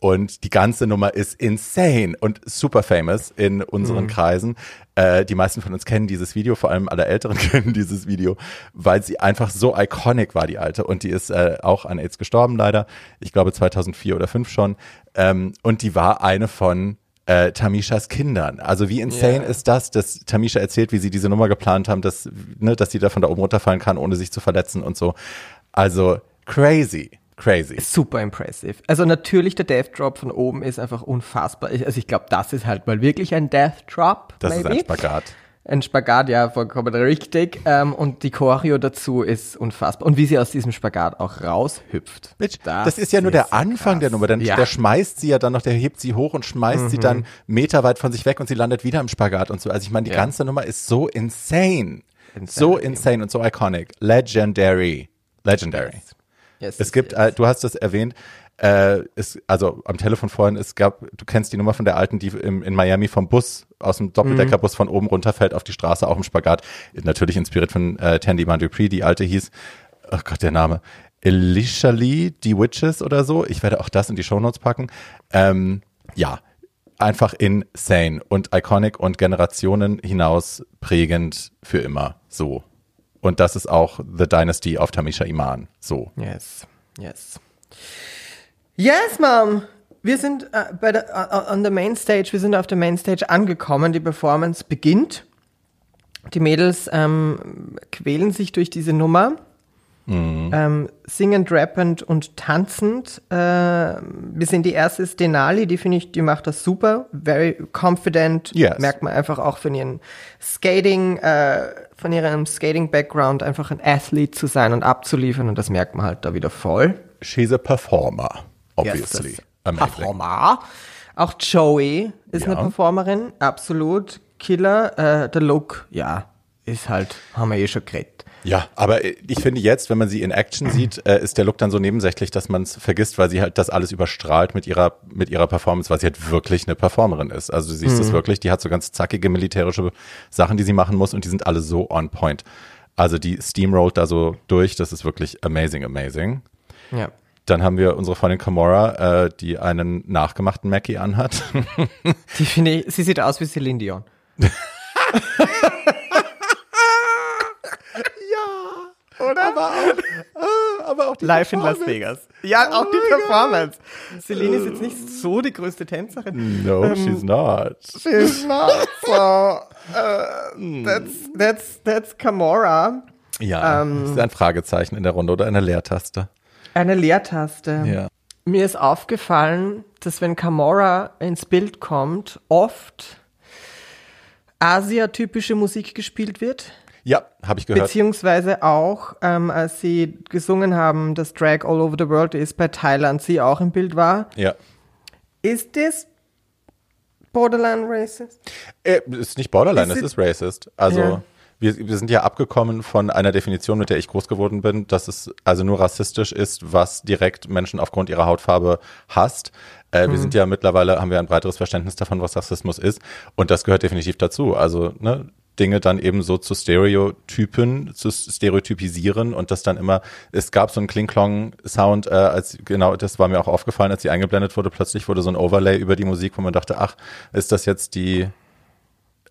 Und die ganze Nummer ist insane und super famous in unseren Kreisen. Äh, die meisten von uns kennen dieses Video, vor allem alle Älteren kennen dieses Video, weil sie einfach so iconic war, die alte. Und die ist äh, auch an AIDS gestorben, leider. Ich glaube 2004 oder 2005 schon. Ähm, und die war eine von äh, Tamishas Kindern. Also wie insane Ja. ist das, dass Tamisha erzählt, wie sie diese Nummer geplant haben, dass, ne, dass sie da von da oben runterfallen kann, ohne sich zu verletzen und so. Also crazy, crazy. Super impressive. Also natürlich der Death Drop von oben ist einfach unfassbar. Also ich glaube, das ist halt mal wirklich ein Death Drop. Das ist maybe. ein Spagat. Ein Spagat, ja, vollkommen richtig. Ähm, und die Choreo dazu ist unfassbar. Und wie sie aus diesem Spagat auch raushüpft. Bitch, das, ist ja nur der Anfang der Nummer. Dann, Ja. Mhm. Der schmeißt sie ja dann noch, der hebt sie hoch und schmeißt sie dann meterweit von sich weg und sie landet wieder im Spagat und so. Also ich meine, die Ja. ganze Nummer ist so insane. Insane. So insane und so iconic. Legendary. Legendary. Yes, Es gibt, yes. äh, du hast es erwähnt, äh, es, also am Telefon vorhin, es gab, du kennst die Nummer von der alten, die im, in Miami vom Bus, aus dem Doppeldeckerbus von oben runterfällt auf die Straße, auch im Spagat. Natürlich inspiriert von äh, Tandy Man Dupree, die alte hieß, oh Gott, der Name, Alicia Lee, die Witches oder so. Ich werde auch das in die Shownotes packen. Ähm, ja, einfach insane und iconic und Generationen hinaus prägend für immer. So. Und das ist auch The Dynasty of Tamisha Iman. So. Yes, yes. Yes, Mom! Wir sind äh, bei der, äh, on the main stage, wir sind auf der Main Stage angekommen, die Performance beginnt. Die Mädels ähm, quälen sich durch diese Nummer, ähm, singend, rappend und tanzend. Äh, wir sehen die erste ist Denali, die finde ich, die macht das super, very confident, Yes. merkt man einfach auch von ihren Skating, äh, von ihrem Skating-Background einfach ein Athlete zu sein und abzuliefern und das merkt man halt da wieder voll. She's a performer, obviously. Yes. Performer. Auch Joey ist Ja. eine Performerin, absolut. Killer. Äh, der Look, ja, ist halt, haben wir eh schon geredet. Ja, aber ich finde jetzt, wenn man sie in Action sieht, äh, ist der Look dann so nebensächlich, dass man es vergisst, weil sie halt das alles überstrahlt mit ihrer, mit ihrer Performance, weil sie halt wirklich eine Performerin ist. Also du siehst Mhm. das wirklich, die hat so ganz zackige militärische Sachen, die sie machen muss und die sind alle so on point. Also die steamrollt da so durch, das ist wirklich amazing, amazing. Ja. Dann haben wir unsere Freundin Kamora, äh, die einen nachgemachten Mackie anhat. Die finde ich, sie sieht aus wie Celine Dion. Oder? Aber auch, äh, aber auch die Live in Las Performance. Vegas. Ja, auch die my God. Performance. Celine ist jetzt nicht so die größte Tänzerin. No, she's not. She's not so. Uh, that's, that's, that's Kamora. Ja, Ähm. das ist ein Fragezeichen in der Runde oder eine Leertaste. Eine Leertaste. Ja. Mir ist aufgefallen, dass wenn Kamora ins Bild kommt, oft Asia-typische Musik gespielt wird. Ja, habe ich gehört. Beziehungsweise auch, ähm, als sie gesungen haben, dass Drag All Over the World ist, bei Thailand sie auch im Bild war. Ja. Ist das borderline racist? Äh, ist nicht Borderline, Ist es ist racist. Also Ja. wir, wir sind ja abgekommen von einer Definition, mit der ich groß geworden bin, dass es also nur rassistisch ist, was direkt Menschen aufgrund ihrer Hautfarbe hasst. Äh, Mhm. Wir sind ja mittlerweile, haben wir ein breiteres Verständnis davon, was Rassismus ist. Und das gehört definitiv dazu. Also ne, Dinge dann eben so zu Stereotypen, zu stereotypisieren und das dann immer, es gab so einen Kling-Klong-Sound, äh, als genau, das war mir auch aufgefallen, als sie eingeblendet wurde, plötzlich wurde so ein Overlay über die Musik, wo man dachte, ach, ist das jetzt die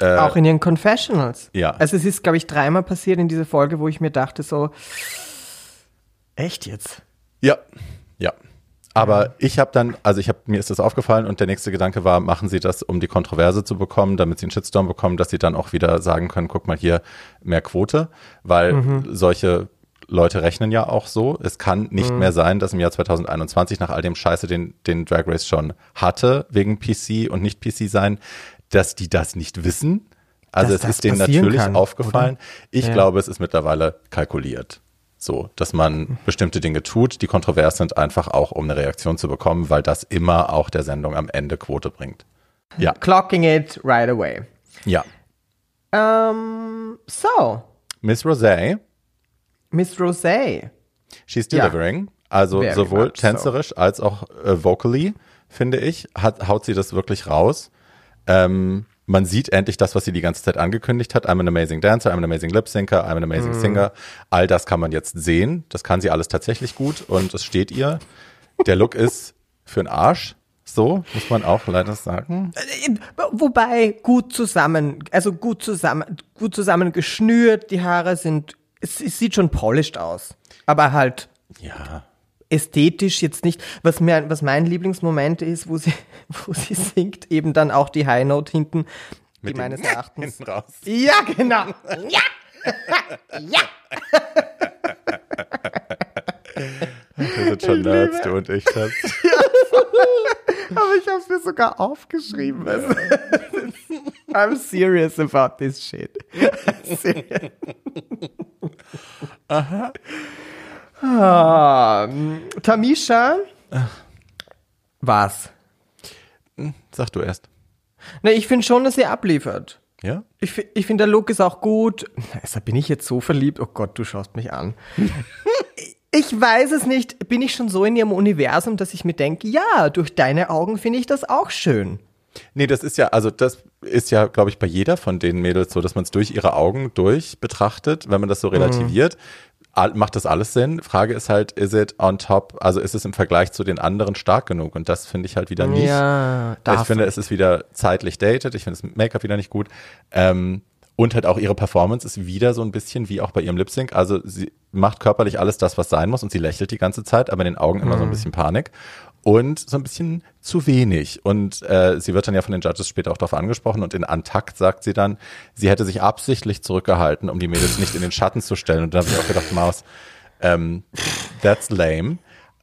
auch in ihren Confessionals. ja. Also es ist, glaube ich, dreimal passiert in dieser Folge, wo ich mir dachte so, echt jetzt? Ja, ja. Aber ich habe dann, also ich habe mir ist das aufgefallen und der nächste Gedanke war, machen Sie das, um die Kontroverse zu bekommen, damit Sie einen Shitstorm bekommen, dass Sie dann auch wieder sagen können, guck mal hier mehr Quote, weil solche Leute rechnen ja auch so. Es kann nicht mehr sein, dass im Jahr 2021 nach all dem Scheiße, den, den Drag Race schon hatte, wegen PC und nicht PC sein, dass die das nicht wissen. Also Dass es ist denen natürlich kann, aufgefallen. Ich Ja. glaube, es ist mittlerweile kalkuliert. So, dass man bestimmte Dinge tut, die kontrovers sind, einfach auch um eine Reaktion zu bekommen, weil das immer auch der Sendung am Ende Quote bringt. Ja, Clocking it right away. ja. Ähm, so, Miss Rosé, Miss Rosé. she's Ja. delivering. Also Very sowohl much so. tänzerisch als auch äh, vocally, finde ich, hat, haut sie das wirklich raus. Ähm, man sieht endlich das, was sie die ganze Zeit angekündigt hat. I'm an amazing dancer, I'm an amazing lip syncer, I'm an amazing Mhm. singer. All das kann man jetzt sehen. Das kann sie alles tatsächlich gut und es steht ihr. Der Look ist für den Arsch. So, muss man auch leider sagen. Wobei gut zusammen, also gut zusammen, gut zusammen geschnürt, die Haare sind, es, es sieht schon polished aus. Aber halt Ja. Ästhetisch jetzt nicht, was mir, was mein Lieblingsmoment ist, wo sie, wo sie singt, eben dann auch die High Note hinten, die Mit meines den Erachtens. Hinten raus. Ja, genau. Ja. ja. Wir sind schon Nerds, du und ich. Das. Aber ich habe es mir sogar aufgeschrieben. Also, I'm serious about this shit. serious. Aha. Ah, Tamisha. Was? Sag du erst. Ne, ich finde schon, dass sie abliefert. Ja? Ich, ich finde, der Look ist auch gut. Also bin ich jetzt so verliebt? Oh Gott, du schaust mich an. ich weiß es nicht. Bin ich schon so in ihrem Universum, dass ich mir denke, ja, durch deine Augen finde ich das auch schön. Nee, das ist ja, also das ist ja, glaube ich, bei jeder von den Mädels so, dass man es durch ihre Augen durch betrachtet, wenn man das so relativiert. All- Macht das alles Sinn? Frage ist halt, is it on top, also ist es im Vergleich zu den anderen stark genug? Und das finde ich halt wieder nicht. Ja, ich darf finde, es ist wieder zeitlich dated. Ich finde das Make-up wieder nicht gut. Ähm, und halt auch ihre Performance ist wieder so ein bisschen wie auch bei ihrem Lip Sync. Also sie macht körperlich alles das, was sein muss und sie lächelt die ganze Zeit, aber in den Augen immer so ein bisschen Panik und so ein bisschen zu wenig. Und äh, sie wird dann ja von den Judges später auch darauf angesprochen und in Antakt sagt sie dann, sie hätte sich absichtlich zurückgehalten, um die Mädels nicht in den Schatten zu stellen. Und da habe ich auch gedacht, Maus, ähm, that's lame.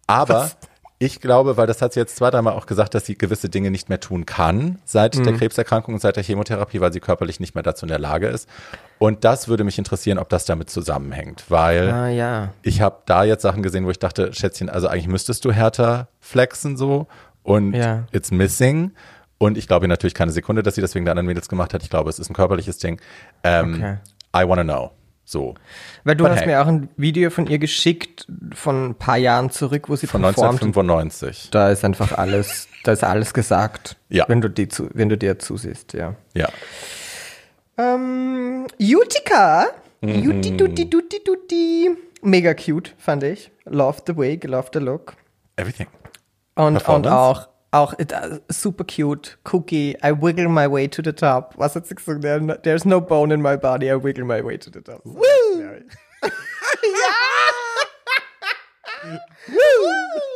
Aber ich glaube, weil das hat sie jetzt zwei, dreimal auch gesagt, dass sie gewisse Dinge nicht mehr tun kann seit der Krebserkrankung und seit der Chemotherapie, weil sie körperlich nicht mehr dazu in der Lage ist. Und das würde mich interessieren, ob das damit zusammenhängt, weil Ah, ja. ich habe da jetzt Sachen gesehen, wo ich dachte, Schätzchen, also eigentlich müsstest du härter flexen so und Ja. it's missing. Und ich glaube ihr natürlich keine Sekunde, dass sie das wegen der anderen Mädels gemacht hat. Ich glaube, es ist ein körperliches Ding. Ähm, Okay. I wanna know. So. Weil du But hast hey. mir auch ein Video von ihr geschickt, von ein paar Jahren zurück, wo sie Von performt. 1995. Da ist einfach alles, da ist alles gesagt. Ja. Wenn du, die zu, wenn du dir zusiehst, ja. Ja. Ähm, Utica. Mhm. Juti, duti, duti, duti. Mega cute, fand ich. Love the wig, love the look. Everything. Und, und auch, auch äh, super cute. Cookie, I wiggle my way to the top. Was hat sie gesagt? There- There's no bone in my body, I wiggle my way to the top. Woo!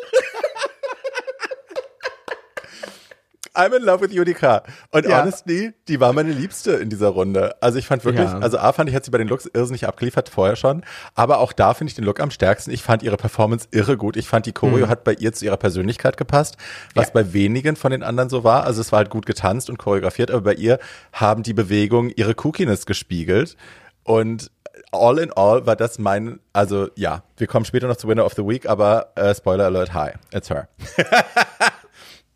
I'm in love with Utica. Und Ja. honestly, die war meine Liebste in dieser Runde. Also ich fand wirklich, Ja. also A fand ich, hat sie bei den Looks irrsinnig abgeliefert, vorher schon. Aber auch da finde ich den Look am stärksten. Ich fand ihre Performance irre gut. Ich fand die Choreo hat bei ihr zu ihrer Persönlichkeit gepasst, was Mhm. Ja. bei wenigen von den anderen so war. Also es war halt gut getanzt und choreografiert, aber bei ihr haben die Bewegungen ihre Cookiness gespiegelt. Und all in all war das mein, also ja, wir kommen später noch zu Winner of the Week, aber äh, Spoiler Alert, hi, it's her.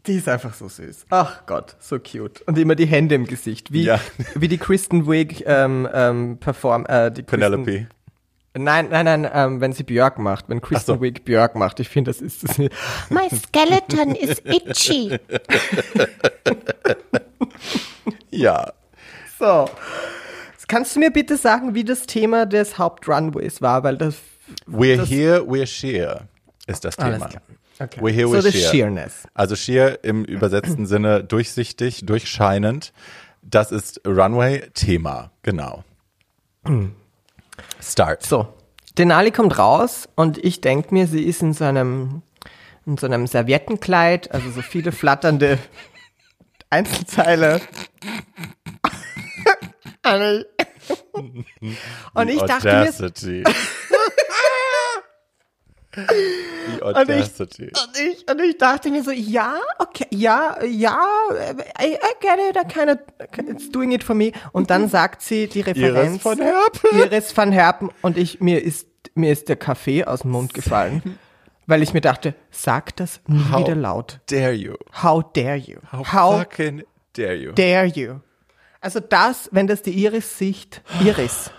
Die ist einfach so süß. Ach Gott, so cute. Und immer die Hände im Gesicht. Wie, Ja. wie die Kristen Wiig ähm, ähm, perform, äh, die Kristen, Penelope. Nein, nein, nein, ähm, wenn sie Björk macht, wenn Kristen so. Wiig Björk macht. Ich finde, das ist das. My skeleton is itchy. Ja, So. Kannst du mir bitte sagen, wie das Thema des Hauptrunways war? Weil das. We're Das- here, we're sheer ist das Alles Thema. Okay. We're here, so we're das sheer. Sheerness. Also sheer im übersetzten Sinne durchsichtig, durchscheinend. Das ist Runway-Thema, genau. Start. So. Denali kommt raus und ich denke mir, sie ist in so einem, in so einem Serviettenkleid, also so viele flatternde Einzelteile. und ich dachte mir, Audacity. Und ich, und, ich, und ich dachte mir so, ja, okay, ja, ja, I, I get it, I kind of, it's doing it for me. Und dann sagt sie die Referenz. Iris von Herpen. Iris van Herpen. Und ich, mir ist, mir ist der Kaffee aus dem Mund gefallen. Weil ich mir dachte, sag das nie How wieder laut. Dare you? How dare you? How, How fucking dare you? dare you? Also das, wenn das die Iris sieht, Iris.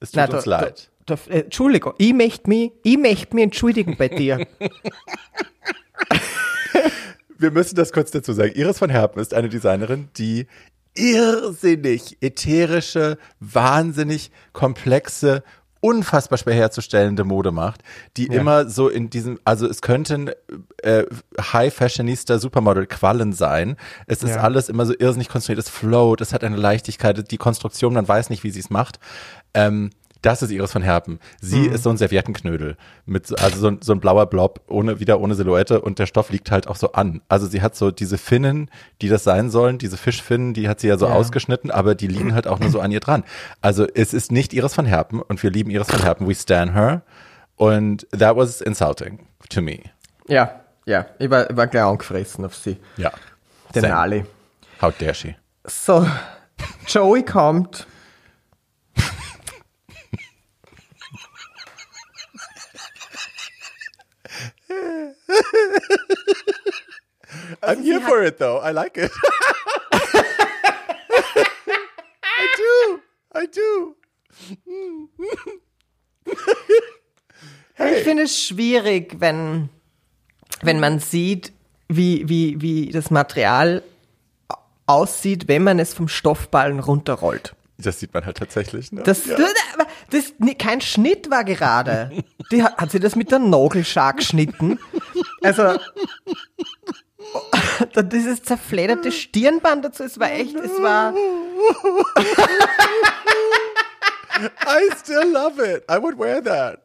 es tut Na, uns leid. Äh, Entschuldigung, ich möchte mich, ich möchte mich entschuldigen bei dir. Wir müssen das kurz dazu sagen. Iris von Herpen ist eine Designerin, die irrsinnig ätherische, wahnsinnig komplexe, unfassbar schwer herzustellende Mode macht, die immer so in diesem, also es könnten äh, High-Fashionista Supermodel-Quallen sein. Es ist Ja. alles immer so irrsinnig konstruiert, es float, es hat eine Leichtigkeit, die Konstruktion, man weiß nicht, wie sie es macht. Ähm, das ist Iris von Herpen. Sie ist so ein Serviettenknödel. Mit, so- also so ein, so ein blauer Blob, ohne, wieder ohne Silhouette und der Stoff liegt halt auch so an. Also sie hat so diese Finnen, die das sein sollen, diese Fischfinnen, die hat sie ja so Ja. ausgeschnitten, aber die liegen halt auch nur so an ihr dran. Also es ist nicht Iris von Herpen und wir lieben Iris von Herpen. We stan her. Und that was insulting to me. Ja, ja, ich war, ich war gleich angefressen auf sie. Ja. Den Same. Ali. How dare she? So, Joey kommt. I'm here for it though. I like it. I do. I do. Ich finde es schwierig, wenn, wenn man sieht, wie, wie, wie das Material aussieht, wenn man es vom Stoffballen runterrollt. Das sieht man halt tatsächlich. Ne? Das, ja. das, das, kein Schnitt war gerade. Die, hat sie das mit der Nagelschar geschnitten? Also, dieses zerfledderte Stirnband dazu, es war echt, es war, I still love it. I would wear that.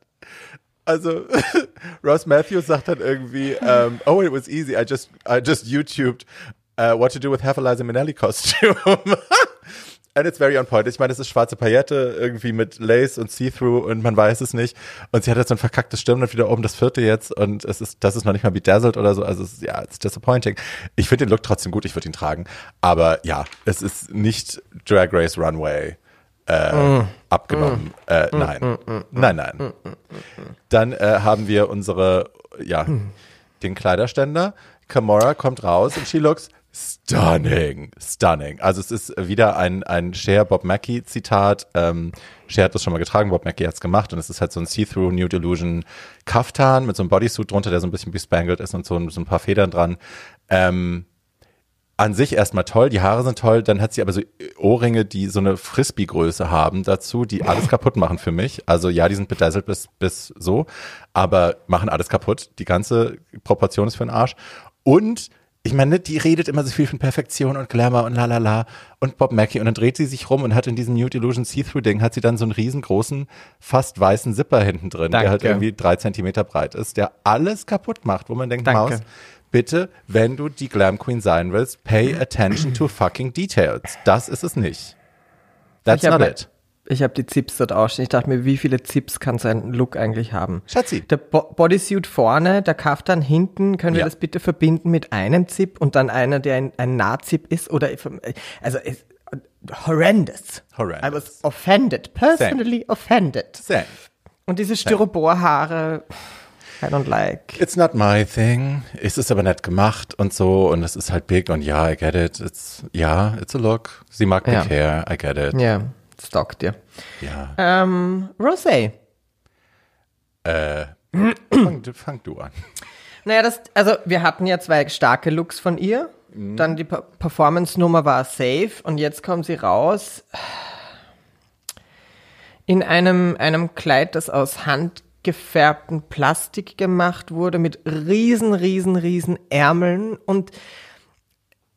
Also, Ross Matthews sagt dann irgendwie, ähm, oh, it was easy. I just, I just YouTubed uh, what to do with half a Liza Minnelli costume. And it's very on point. Ich meine, es ist schwarze Paillette, irgendwie mit Lace und See-Through und man weiß es nicht. Und sie hat jetzt so ein verkacktes Stirnband wieder oben, das vierte jetzt. Und es ist, das ist noch nicht mal bedazzled oder so. Also, es ist, ja, it's disappointing. Ich finde den Look trotzdem gut, ich würde ihn tragen. Aber ja, es ist nicht Drag Race Runway äh, abgenommen. Äh, nein. nein, nein. Dann äh, haben wir unsere, ja, den Kleiderständer. Kamora kommt raus und she looks stunning. Stunning. Also es ist wieder ein, ein Cher Bob Mackie Zitat. Ähm, Cher hat das schon mal getragen, Bob Mackie hat es gemacht und es ist halt so ein See-Through New Delusion Kaftan mit so einem Bodysuit drunter, der so ein bisschen bespangled ist und so, so ein paar Federn dran. Ähm, an sich erstmal toll, die Haare sind toll, dann hat sie aber so Ohrringe, die so eine Frisbee-Größe haben dazu, die alles kaputt machen für mich. Also ja, die sind bedazzelt bis, bis so, aber machen alles kaputt. Die ganze Proportion ist für den Arsch. Und ich meine, die redet immer so viel von Perfektion und Glamour und la la la und Bob Mackie und dann dreht sie sich rum und hat in diesem Nude Illusion See-Through-Ding hat sie dann so einen riesengroßen, fast weißen Zipper hinten drin, der halt Danke. irgendwie drei Zentimeter breit ist, der alles kaputt macht, wo man denkt, Danke. Maus, bitte, wenn du die Glam Queen sein willst, pay attention to fucking details. Das ist es nicht. That's not it. Ich habe die Zips dort ausstehen. Ich dachte mir, wie viele Zips kann sein Look eigentlich haben? Schatzi. Der Bo Bodysuit vorne, der Kaftan hinten, können wir Ja. das bitte verbinden mit einem Zip und dann einer, der ein, ein Nahzip ist? Oder, also, es, horrendous. Horrendous. I was offended, personally offended. Same. Und diese Styroporhaare, I don't like. It's not my thing. Es ist aber nett gemacht und so und es ist halt big und ja, I get it. It's, ja, it's a look. Sie mag big Ja. hair, I get it. Ja, stock dir. Ja. Ähm, Rosé. Äh, fang, du- fang du an. Naja, das, also wir hatten ja zwei starke Looks von ihr. Dann die Per- Performance-Nummer war safe und jetzt kommt sie raus in einem, einem Kleid, das aus handgefärbtem Plastik gemacht wurde, mit riesen, riesen, riesen Ärmeln und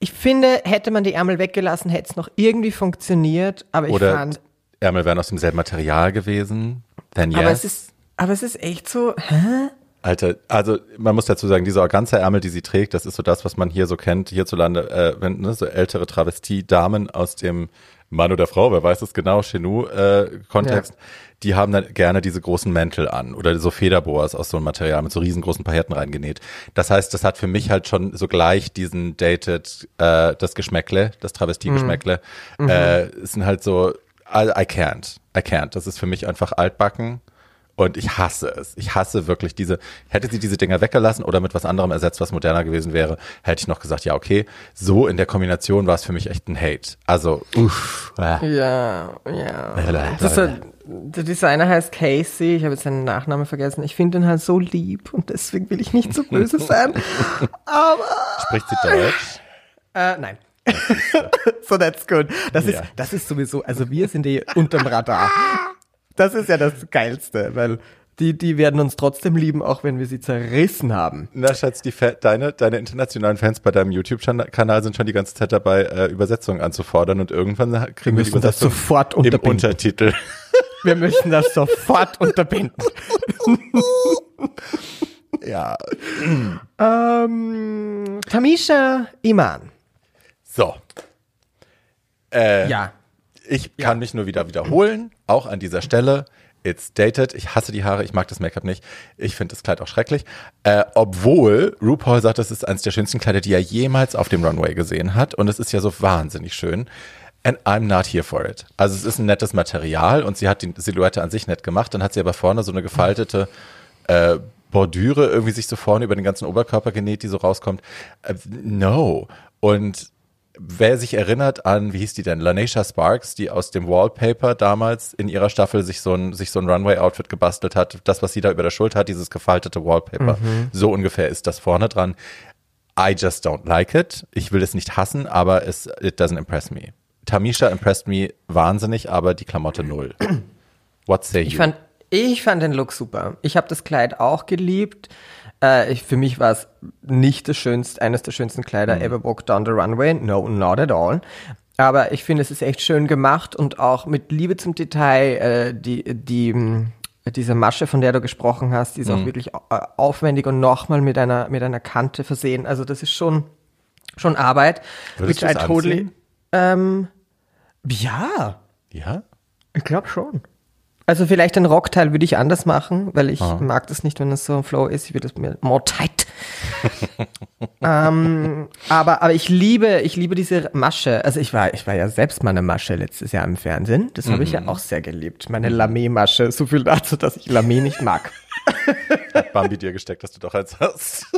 ich finde, hätte man die Ärmel weggelassen, hätte es noch irgendwie funktioniert, aber ich Oder fand, Ärmel wären aus demselben Material gewesen. Then yes. aber es ist, aber es ist echt so, hä? Alter, also man muss dazu sagen, diese Organza-Ärmel, die sie trägt, das ist so das, was man hier so kennt, hierzulande, äh, wenn ne, so ältere Travestie-Damen aus dem Mann oder Frau, wer weiß es genau, Chenou-Kontext, die haben dann gerne diese großen Mäntel an oder so Federboas aus so einem Material mit so riesengroßen Pailletten reingenäht. Das heißt, das hat für mich halt schon so gleich diesen dated, äh, das Geschmäckle, das Travestie-Geschmäckle, äh, es sind halt so, I, I can't, I can't. Das ist für mich einfach altbacken. Und ich hasse es. Ich hasse wirklich diese, hätte sie diese Dinger weggelassen oder mit was anderem ersetzt, was moderner gewesen wäre, hätte ich noch gesagt, ja, okay. So in der Kombination war es für mich echt ein Hate. Also, uff. Ja, ja. Das ist der Designer heißt Casey, ich habe jetzt seinen Nachnamen vergessen. Ich finde ihn halt so lieb und deswegen will ich nicht so böse sein. Aber Spricht sie Deutsch? äh, nein. so that's good. Das Ja. ist das ist sowieso, also wir sind eh unterm Radar. Das ist ja das geilste, weil die die werden uns trotzdem lieben, auch wenn wir sie zerrissen haben. Na, Schatz, die Fa deine, deine internationalen Fans bei deinem YouTube-Kanal sind schon die ganze Zeit dabei, äh, Übersetzungen anzufordern und irgendwann kriegen wir, die müssen das sofort im unterbinden. Untertitel. Wir müssen das sofort unterbinden. ja. Ähm, Tamisha Iman. So. Äh, Ja. Ich kann mich nur wieder wiederholen, auch an dieser Stelle. It's dated. Ich hasse die Haare, ich mag das Make-up nicht. Ich finde das Kleid auch schrecklich. Äh, obwohl RuPaul sagt, das ist eines der schönsten Kleider, die er jemals auf dem Runway gesehen hat. Und es ist ja so wahnsinnig schön. And I'm not here for it. Also es ist ein nettes Material und sie hat die Silhouette an sich nett gemacht. Dann hat sie aber vorne so eine gefaltete äh, Bordüre irgendwie sich so vorne über den ganzen Oberkörper genäht, die so rauskommt. Äh, no. Und wer sich erinnert an, wie hieß die denn? Lanesha Sparks, die aus dem Wallpaper damals in ihrer Staffel sich so ein, sich so ein Runway-Outfit gebastelt hat. Das, was sie da über der Schulter hat, dieses gefaltete Wallpaper. So ungefähr ist das vorne dran. I just don't like it. Ich will es nicht hassen, aber es, it doesn't impress me. Tamisha impressed me wahnsinnig, aber die Klamotte null. What say you? Ich fand, ich fand den Look super. Ich habe das Kleid auch geliebt. Äh, ich, für mich war es nicht das schönste, eines der schönsten Kleider Mhm. ever walked down the runway. No, not at all. Aber ich finde, es ist echt schön gemacht und auch mit Liebe zum Detail. Äh, die, die, mh, diese Masche, von der du gesprochen hast, die ist Mhm. auch wirklich äh, aufwendig und nochmal mit einer, mit einer Kante versehen. Also das ist schon, schon Arbeit. Würdest which I totally, ähm, ja, ja? ich glaube schon. Also vielleicht den Rockteil würde ich anders machen, weil ich Ah. mag das nicht, wenn es so im Flow ist. Ich würde es mir more tight. ähm, aber, aber ich liebe, ich liebe diese Masche. Also ich war, ich war ja selbst mal eine Masche letztes Jahr im Fernsehen. Das habe ich ja auch sehr geliebt. Meine Lamé-Masche. So viel dazu, dass ich Lamé nicht mag. Hat Bambi dir gesteckt, dass du doch eins hast.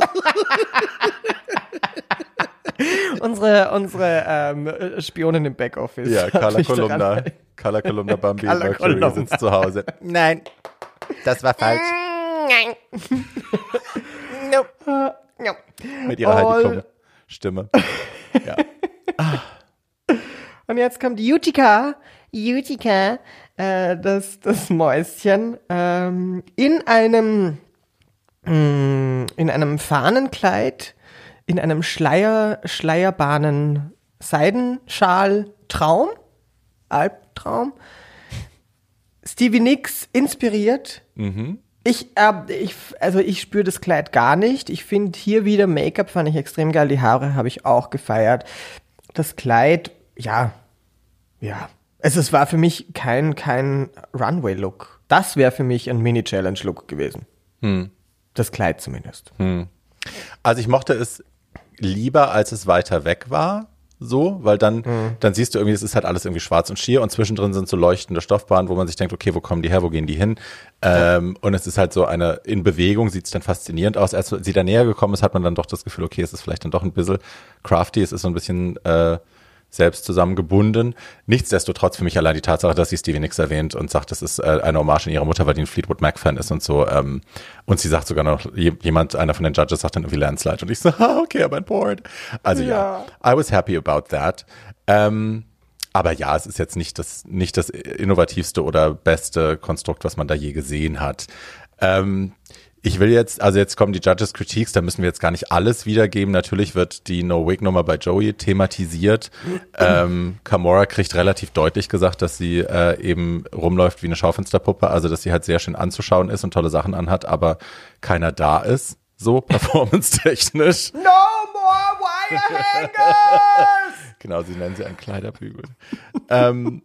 unsere, unsere ähm, Spionin im Backoffice. Ja, Carla Kolumna. Carla Kolumna Bambi Carla Mercury Kolumna. sitzt zu Hause. Nein, das war falsch. Nein. Ja. Mit ihrer Heidi All- Klum Stimme. Ja. Und jetzt kommt Utica, Utica, äh, das, das Mäuschen, ähm, in einem, mh, in einem Fahnenkleid, in einem Schleier, Schleierbahnen, Seidenschal, Traum, Albtraum. Stevie Nicks inspiriert, Ich, äh, ich, also ich spüre das Kleid gar nicht. Ich finde hier wieder Make-up fand ich extrem geil. Die Haare habe ich auch gefeiert. Das Kleid, ja, ja. Also es war für mich kein, kein Runway-Look. Das wäre für mich ein Mini-Challenge-Look gewesen. Das Kleid zumindest. Also ich mochte es lieber, als es weiter weg war. So, weil dann, dann siehst du irgendwie, es ist halt alles irgendwie schwarz und schier und zwischendrin sind so leuchtende Stoffbahnen, wo man sich denkt, okay, wo kommen die her, wo gehen die hin? Ähm, und es ist halt so eine, in Bewegung sieht es dann faszinierend aus. Als sie da näher gekommen ist, hat man dann doch das Gefühl, okay, es ist vielleicht dann doch ein bisschen crafty, es ist so ein bisschen äh, selbst zusammengebunden. Nichtsdestotrotz für mich allein die Tatsache, dass sie Stevie Nicks erwähnt und sagt, das ist äh, eine Hommage an ihre Mutter, weil die ein Fleetwood Mac-Fan ist und so. Ähm, und sie sagt sogar noch, je- jemand, einer von den Judges sagt dann irgendwie Landslide. Und ich so, ah, okay, aber ein Board. Also ja. I was happy about that. Ähm, aber ja, es ist jetzt nicht das, nicht das innovativste oder beste Konstrukt, was man da je gesehen hat. Ähm, ich will jetzt, also jetzt kommen die Judges Critiques, da müssen wir jetzt gar nicht alles wiedergeben. Natürlich wird die No-Wig-Nummer bei Joey thematisiert. ähm, Kamora kriegt relativ deutlich gesagt, dass sie äh, eben rumläuft wie eine Schaufensterpuppe, also dass sie halt sehr schön anzuschauen ist und tolle Sachen anhat, aber keiner da ist, so performance-technisch. No more wire hangers! Genau, sie nennen sie einen Kleiderbügel. ähm,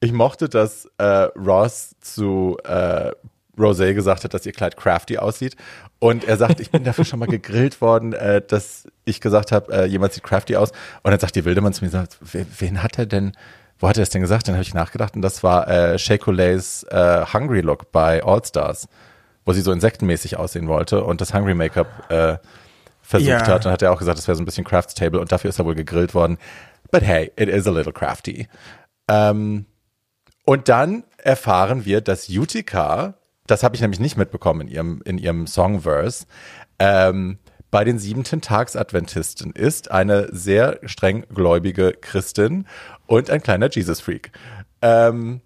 ich mochte, dass äh, Ross zu äh, Rosé gesagt hat, dass ihr Kleid crafty aussieht. Und er sagt, ich bin dafür schon mal gegrillt worden, äh, dass ich gesagt habe, äh, jemand sieht crafty aus. Und dann sagt die Wildemann zu mir, sagt, wen, wen hat er denn, wo hat er das denn gesagt? Dann habe ich nachgedacht und das war äh, Shea Couleés äh, Hungry Look bei All Stars, wo sie so insektenmäßig aussehen wollte und das Hungry Make-up äh, versucht Ja. hat. Und hat er auch gesagt, das wäre so ein bisschen Crafts Table und dafür ist er wohl gegrillt worden. But hey, it is a little crafty. Ähm, und dann erfahren wir, dass Utica, das habe ich nämlich nicht mitbekommen in ihrem, in ihrem Songverse, ähm, bei den siebenten Tags-Adventisten ist eine sehr streng gläubige Christin und ein kleiner Jesus-Freak. Ähm,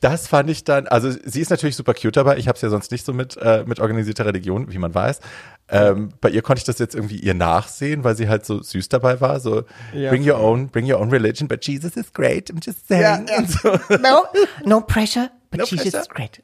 das fand ich dann, also sie ist natürlich super cute dabei. Ich habe es ja sonst nicht so mit, äh, mit organisierter Religion, wie man weiß. Ähm, bei ihr konnte ich das jetzt irgendwie ihr nachsehen, weil sie halt so süß dabei war. So, Ja, bring your own, bring your own religion, but Jesus is great. I'm just saying. Ja, ja. So. No, no pressure, but No Jesus pressure. is great.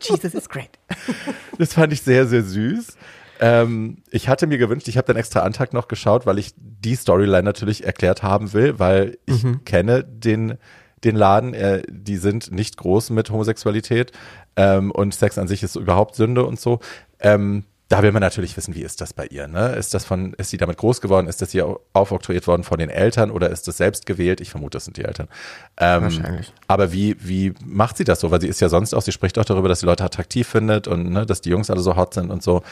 Jesus is great. Das fand ich sehr, sehr süß. Ähm, ich hatte mir gewünscht, ich habe den extra Antrag noch geschaut, weil ich die Storyline natürlich erklärt haben will, weil ich kenne den, den Laden. Äh, die sind nicht groß mit Homosexualität ähm, und Sex an sich ist überhaupt Sünde und so. Ähm, da will man natürlich wissen, wie ist das bei ihr? Ne? Ist das von, ist sie damit groß geworden? Ist das ihr aufoktroyiert worden von den Eltern oder ist das selbst gewählt? Ich vermute, das sind die Eltern. Ähm, Wahrscheinlich. Aber wie, wie macht sie das so? Weil sie ist ja sonst auch, sie spricht auch darüber, dass sie Leute attraktiv findet und ne, dass die Jungs alle so hot sind und so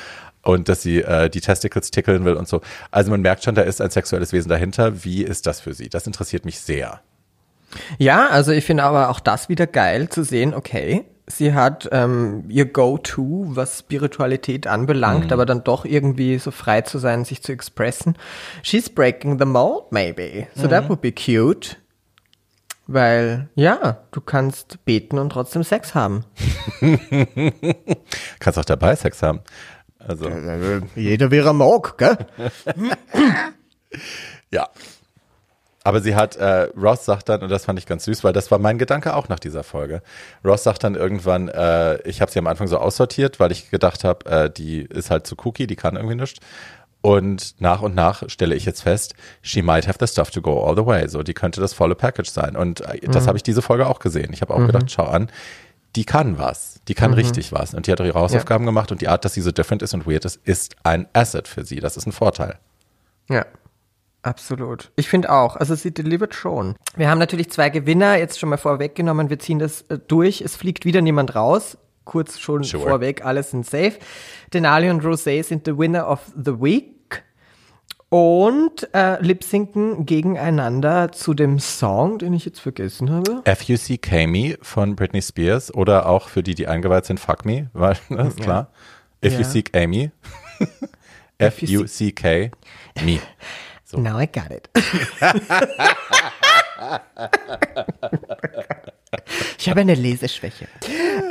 und dass sie äh, die Testicles tickeln will und so. Also man merkt schon, da ist ein sexuelles Wesen dahinter. Wie ist das für sie? Das interessiert mich sehr. Ja, also ich finde aber auch das wieder geil zu sehen, okay, sie hat ähm, ihr Go-To, was Spiritualität anbelangt, aber dann doch irgendwie so frei zu sein, sich zu expressen. She's breaking the mold, maybe. So that would be cute. Weil, ja, du kannst beten und trotzdem Sex haben. Kannst auch dabei Sex haben. Also, Jeder wäre mag, gell? ja. Aber sie hat, äh, Ross sagt dann, und das fand ich ganz süß, weil das war mein Gedanke auch nach dieser Folge. Ross sagt dann irgendwann, äh, ich habe sie am Anfang so aussortiert, weil ich gedacht habe, äh, die ist halt zu cookie, die kann irgendwie nichts. Und nach und nach stelle ich jetzt fest, she might have the stuff to go all the way. So, die könnte das volle Package sein. Und äh, das habe ich diese Folge auch gesehen. Ich habe auch gedacht, schau an, die kann was. Die kann richtig was. Und die hat auch ihre Hausaufgaben gemacht und die Art, dass sie so different ist und weird ist, ist ein Asset für sie. Das ist ein Vorteil. Ja. Absolut. Ich finde auch. Also sie delivert schon. Wir haben natürlich zwei Gewinner, jetzt schon mal vorweggenommen. Wir ziehen das äh, durch. Es fliegt wieder niemand raus. Kurz schon Sure. vorweg, alles sind safe. Denali und Rosé sind the winner of the week. Und äh, lip-sinken gegeneinander zu dem Song, den ich jetzt vergessen habe. FUCK Me von Britney Spears oder auch für die, die eingeweiht sind, Fuck Me, weil, das ist klar. If you Ja. seek Amy. F-U-C-K Me. Now I got it. ich habe eine Leseschwäche.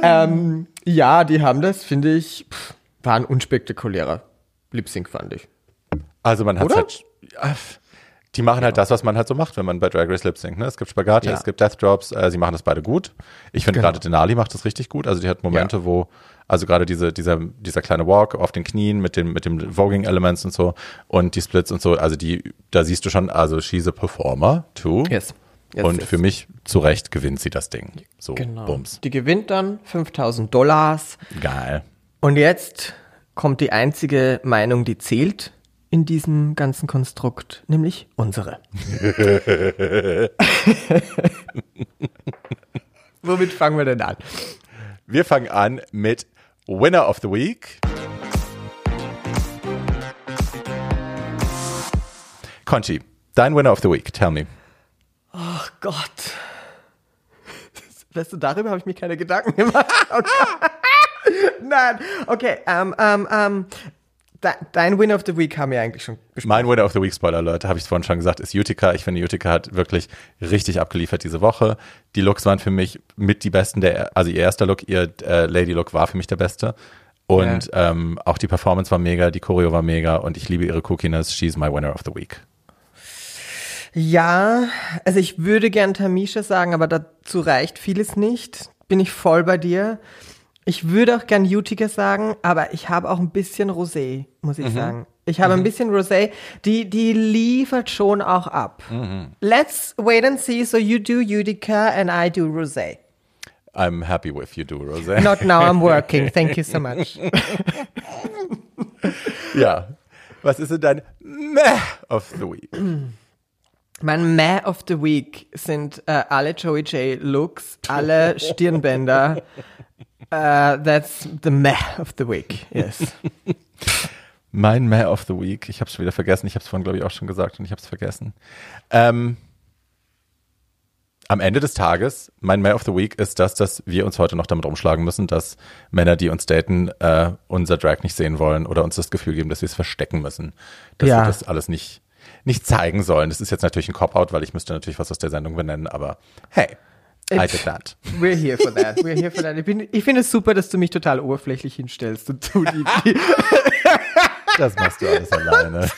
ähm, ja, die haben das, finde ich, pff, war ein unspektakulärer Lip-Sync, fand ich. Also man hat halt, ja, Die machen halt das, was man halt so macht, wenn man bei Drag Race Lip Sync. Ne? Es gibt Spagat, Ja. es gibt Death Drops, äh, sie machen das beide gut. Ich finde Genau. gerade Denali macht das richtig gut. Also die hat Momente, wo, also gerade diese, dieser, dieser kleine Walk auf den Knien mit dem, mit dem Voging Elements und so und die Splits und so, also die, da siehst du schon, also she's a performer too. Yes. Yes, und yes. für mich zu Recht gewinnt sie das Ding. So, Genau. Bums. Die gewinnt dann 5000 Dollars. Geil. Und jetzt kommt die einzige Meinung, die zählt in diesem ganzen Konstrukt, nämlich unsere. Womit fangen wir denn an? Wir fangen an mit Winner of the Week. Conchi, dein Winner of the Week, tell me. Ach Gott. Weißt du, darüber habe ich mir keine Gedanken gemacht. Oh Gott. Nein, okay. Ähm, ähm, de dein Win of the Week haben wir eigentlich schon besprochen. Mein Winner of the Week, Spoiler Leute, habe ich vorhin schon gesagt, ist Utica. Ich finde, Utica hat wirklich richtig abgeliefert diese Woche. Die Looks waren für mich mit die besten, der, also ihr erster Look, ihr äh, Lady Look war für mich der beste. Und ähm, auch die Performance war mega, die Choreo war mega und ich liebe ihre Cookiness. She's my Winner of the Week. Ja, also ich würde gern Tamisha sagen, aber dazu reicht vieles nicht. Bin ich voll bei dir. Ich würde auch gern Utica sagen, aber ich habe auch ein bisschen Rosé, muss ich sagen. Ich habe ein bisschen Rosé, die, die liefert schon auch ab. Let's wait and see. So you do Utica and I do Rosé. I'm happy with you do, Rosé. Not now, I'm working. Thank you so much. Ja. Was ist denn dein Meh of the Week? Mein Meh of the Week sind äh, alle Joey J Looks, alle Stirnbänder. Äh, that's the Meh of the Week, yes. Mein Meh of the Week, ich habe es schon wieder vergessen. Ich habe es vorhin, glaube ich, auch schon gesagt und ich habe es vergessen. Ähm, am Ende des Tages, mein Meh of the Week ist das, dass wir uns heute noch damit rumschlagen müssen, dass Männer, die uns daten, äh, unser Drag nicht sehen wollen oder uns das Gefühl geben, dass wir es verstecken müssen. Dass Ja. wir das alles nicht, nicht zeigen sollen. Das ist jetzt natürlich ein Cop-Out, weil ich müsste natürlich was aus der Sendung benennen, aber hey, I did that. We're here for that. We're here for that. Ich, bin, ich finde es super, dass du mich total oberflächlich hinstellst und du die, die Das machst du alles alleine.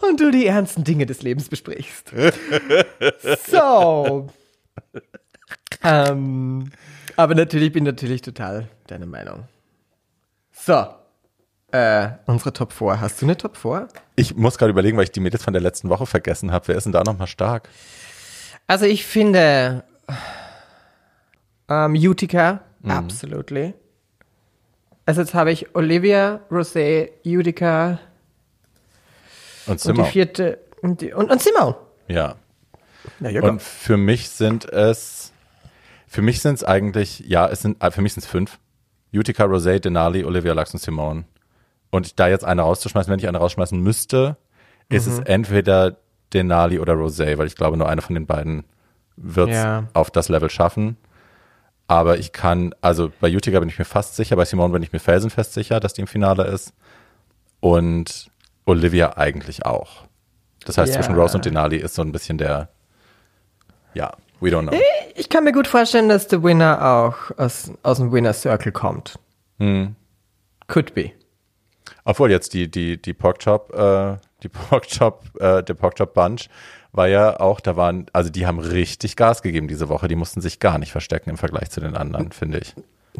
und du die ernsten Dinge des Lebens besprichst. So. Ähm, aber natürlich bin natürlich total deiner Meinung. So. Äh, unsere Top 4. Hast du eine Top 4? Ich muss gerade überlegen, weil ich die Mädels von der letzten Woche vergessen habe. Wer ist denn da nochmal stark? Also ich finde ähm, Utica, absolutely. Also jetzt habe ich Olivia, Rosé, Utica Und und die vierte und, die, und, und Simone. Ja. Ja, Und für mich sind es, für mich sind es eigentlich, ja, es sind, äh, für mich sind es fünf. Utica, Rosé, Denali, Olivia Lux und Simone. Und da jetzt eine rauszuschmeißen, wenn ich eine rausschmeißen müsste, ist Mhm. es entweder Denali oder Rosé, weil ich glaube, nur eine von den beiden wird Ja. auf das Level schaffen. Aber ich kann, also bei Utica bin ich mir fast sicher, bei Simone bin ich mir felsenfest sicher, dass die im Finale ist. Und Olivia eigentlich auch. Das heißt, Ja. zwischen Rose und Denali ist so ein bisschen der, ja, we don't know. Ich kann mir gut vorstellen, dass der Winner auch aus, aus dem Winner Circle kommt. Hm. Could be. Obwohl jetzt die, die, die Porkchop, äh, die Porkchop, äh, der Porkchop Bunch war ja auch, da waren, also die haben richtig Gas gegeben diese Woche. Die mussten sich gar nicht verstecken im Vergleich zu den anderen, finde ich.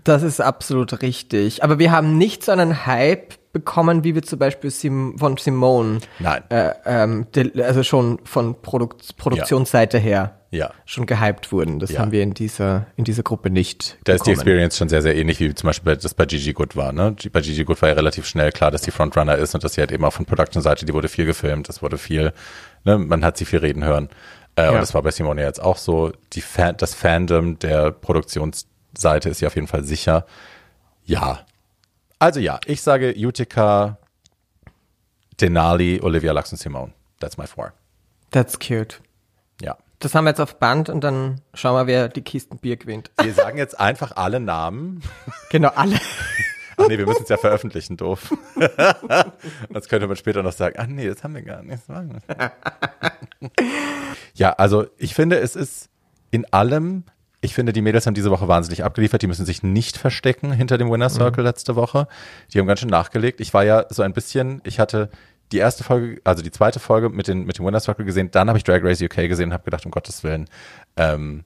Das ist absolut richtig. Aber wir haben nicht so einen Hype bekommen, wie wir zum Beispiel Sim von Simone. Nein. Äh, ähm, also schon von Produkt Produktionsseite her Ja. schon gehypt wurden. Das Ja. haben wir in dieser, in dieser Gruppe nicht Da ist die bekommen. Experience schon sehr, sehr ähnlich, wie zum Beispiel bei- das bei Gigi Good war. Ne? Bei Gigi Good war ja relativ schnell klar, dass die Frontrunner ist und dass sie halt eben auch von Production-Seite, die wurde viel gefilmt, es wurde viel, ne, man hat sie viel reden hören. Äh, Und Ja. das war bei Simone jetzt auch so. Die Fan, das Fandom der Produktionsseite ist ja auf jeden Fall sicher. Ja. Also ja, ich sage Utica, Denali, Olivia Lux und Simone. That's my four. That's cute. Ja. Das haben wir jetzt auf Band und dann schauen wir, wer die Kisten Bier gewinnt. Wir sagen jetzt einfach alle Namen. genau, alle. Ach nee, wir müssen es ja veröffentlichen, doof. Sonst könnte man später noch sagen, ach nee, das haben wir gar nicht. Ja, also ich finde, es ist in allem, ich finde, die Mädels haben diese Woche wahnsinnig abgeliefert. Die müssen sich nicht verstecken hinter dem Winner Circle letzte Woche. Die haben ganz schön nachgelegt. Ich war ja so ein bisschen, ich hatte die erste Folge, also die zweite Folge mit, den, mit dem Winner Circle gesehen, dann habe ich Drag Race UK gesehen und habe gedacht, um Gottes Willen, ähm,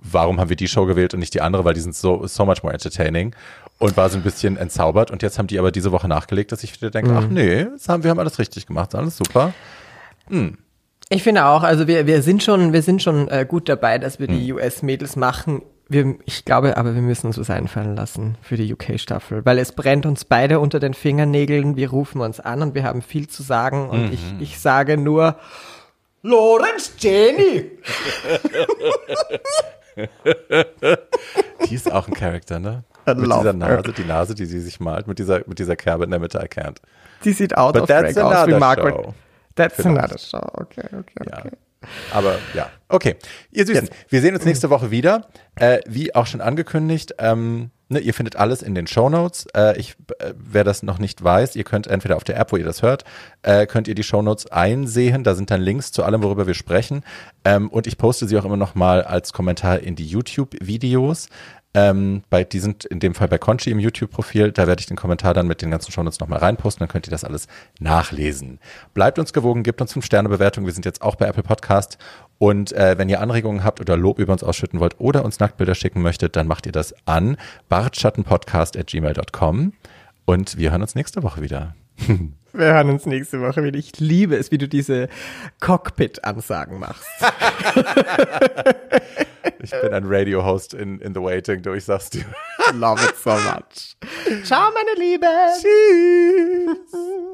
warum haben wir die Show gewählt und nicht die andere, weil die sind so, so much more entertaining und war so ein bisschen entzaubert und jetzt haben die aber diese Woche nachgelegt, dass ich wieder denke, ach nee, haben, wir haben alles richtig gemacht, alles super. Ich finde auch, also wir, wir sind schon, wir sind schon äh, gut dabei, dass wir die Hm. US-Mädels machen. Wir, ich glaube, aber wir müssen uns was einfallen lassen für die UK-Staffel, weil es brennt uns beide unter den Fingernägeln. Wir rufen uns an und wir haben viel zu sagen und ich, Mhm. ich sage nur, Lorenz Jenny! Die ist auch ein Charakter, ne? I Mit dieser her. Nase, die Nase, die sie sich malt, mit dieser, mit dieser Kerbe in der Mitte, can't. Die sieht out But of that's aus wie another Margaret. show. That's Vielleicht. another show. Okay, okay, Ja. okay. Aber ja, okay. Ihr Süßen, wir sehen uns nächste Woche wieder. Äh, wie auch schon angekündigt, ähm, ne, ihr findet alles in den Shownotes. Äh, ich, äh, wer das noch nicht weiß, ihr könnt entweder auf der App, wo ihr das hört, äh, könnt ihr die Shownotes einsehen. Da sind dann Links zu allem, worüber wir sprechen. Ähm, und ich poste sie auch immer noch mal als Kommentar in die YouTube-Videos. Ähm, bei, die sind in dem Fall bei Conchi im YouTube-Profil. Da werde ich den Kommentar dann mit den ganzen Shownotes nochmal reinposten. Dann könnt ihr das alles nachlesen. Bleibt uns gewogen, gebt uns 5-Sterne-Bewertung. Wir sind jetzt auch bei Apple Podcast. Und äh, wenn ihr Anregungen habt oder Lob über uns ausschütten wollt oder uns Nacktbilder schicken möchtet, dann macht ihr das an bartschattenpodcast.gmail.com. Und wir hören uns nächste Woche wieder. Wir hören uns nächste Woche wieder. Ich liebe es, wie du diese Cockpit-Ansagen machst. Ich bin ein Radio-Host in, in The Waiting, du, ich sag's dir. Love it so much. Ciao, meine Liebe. Tschüss.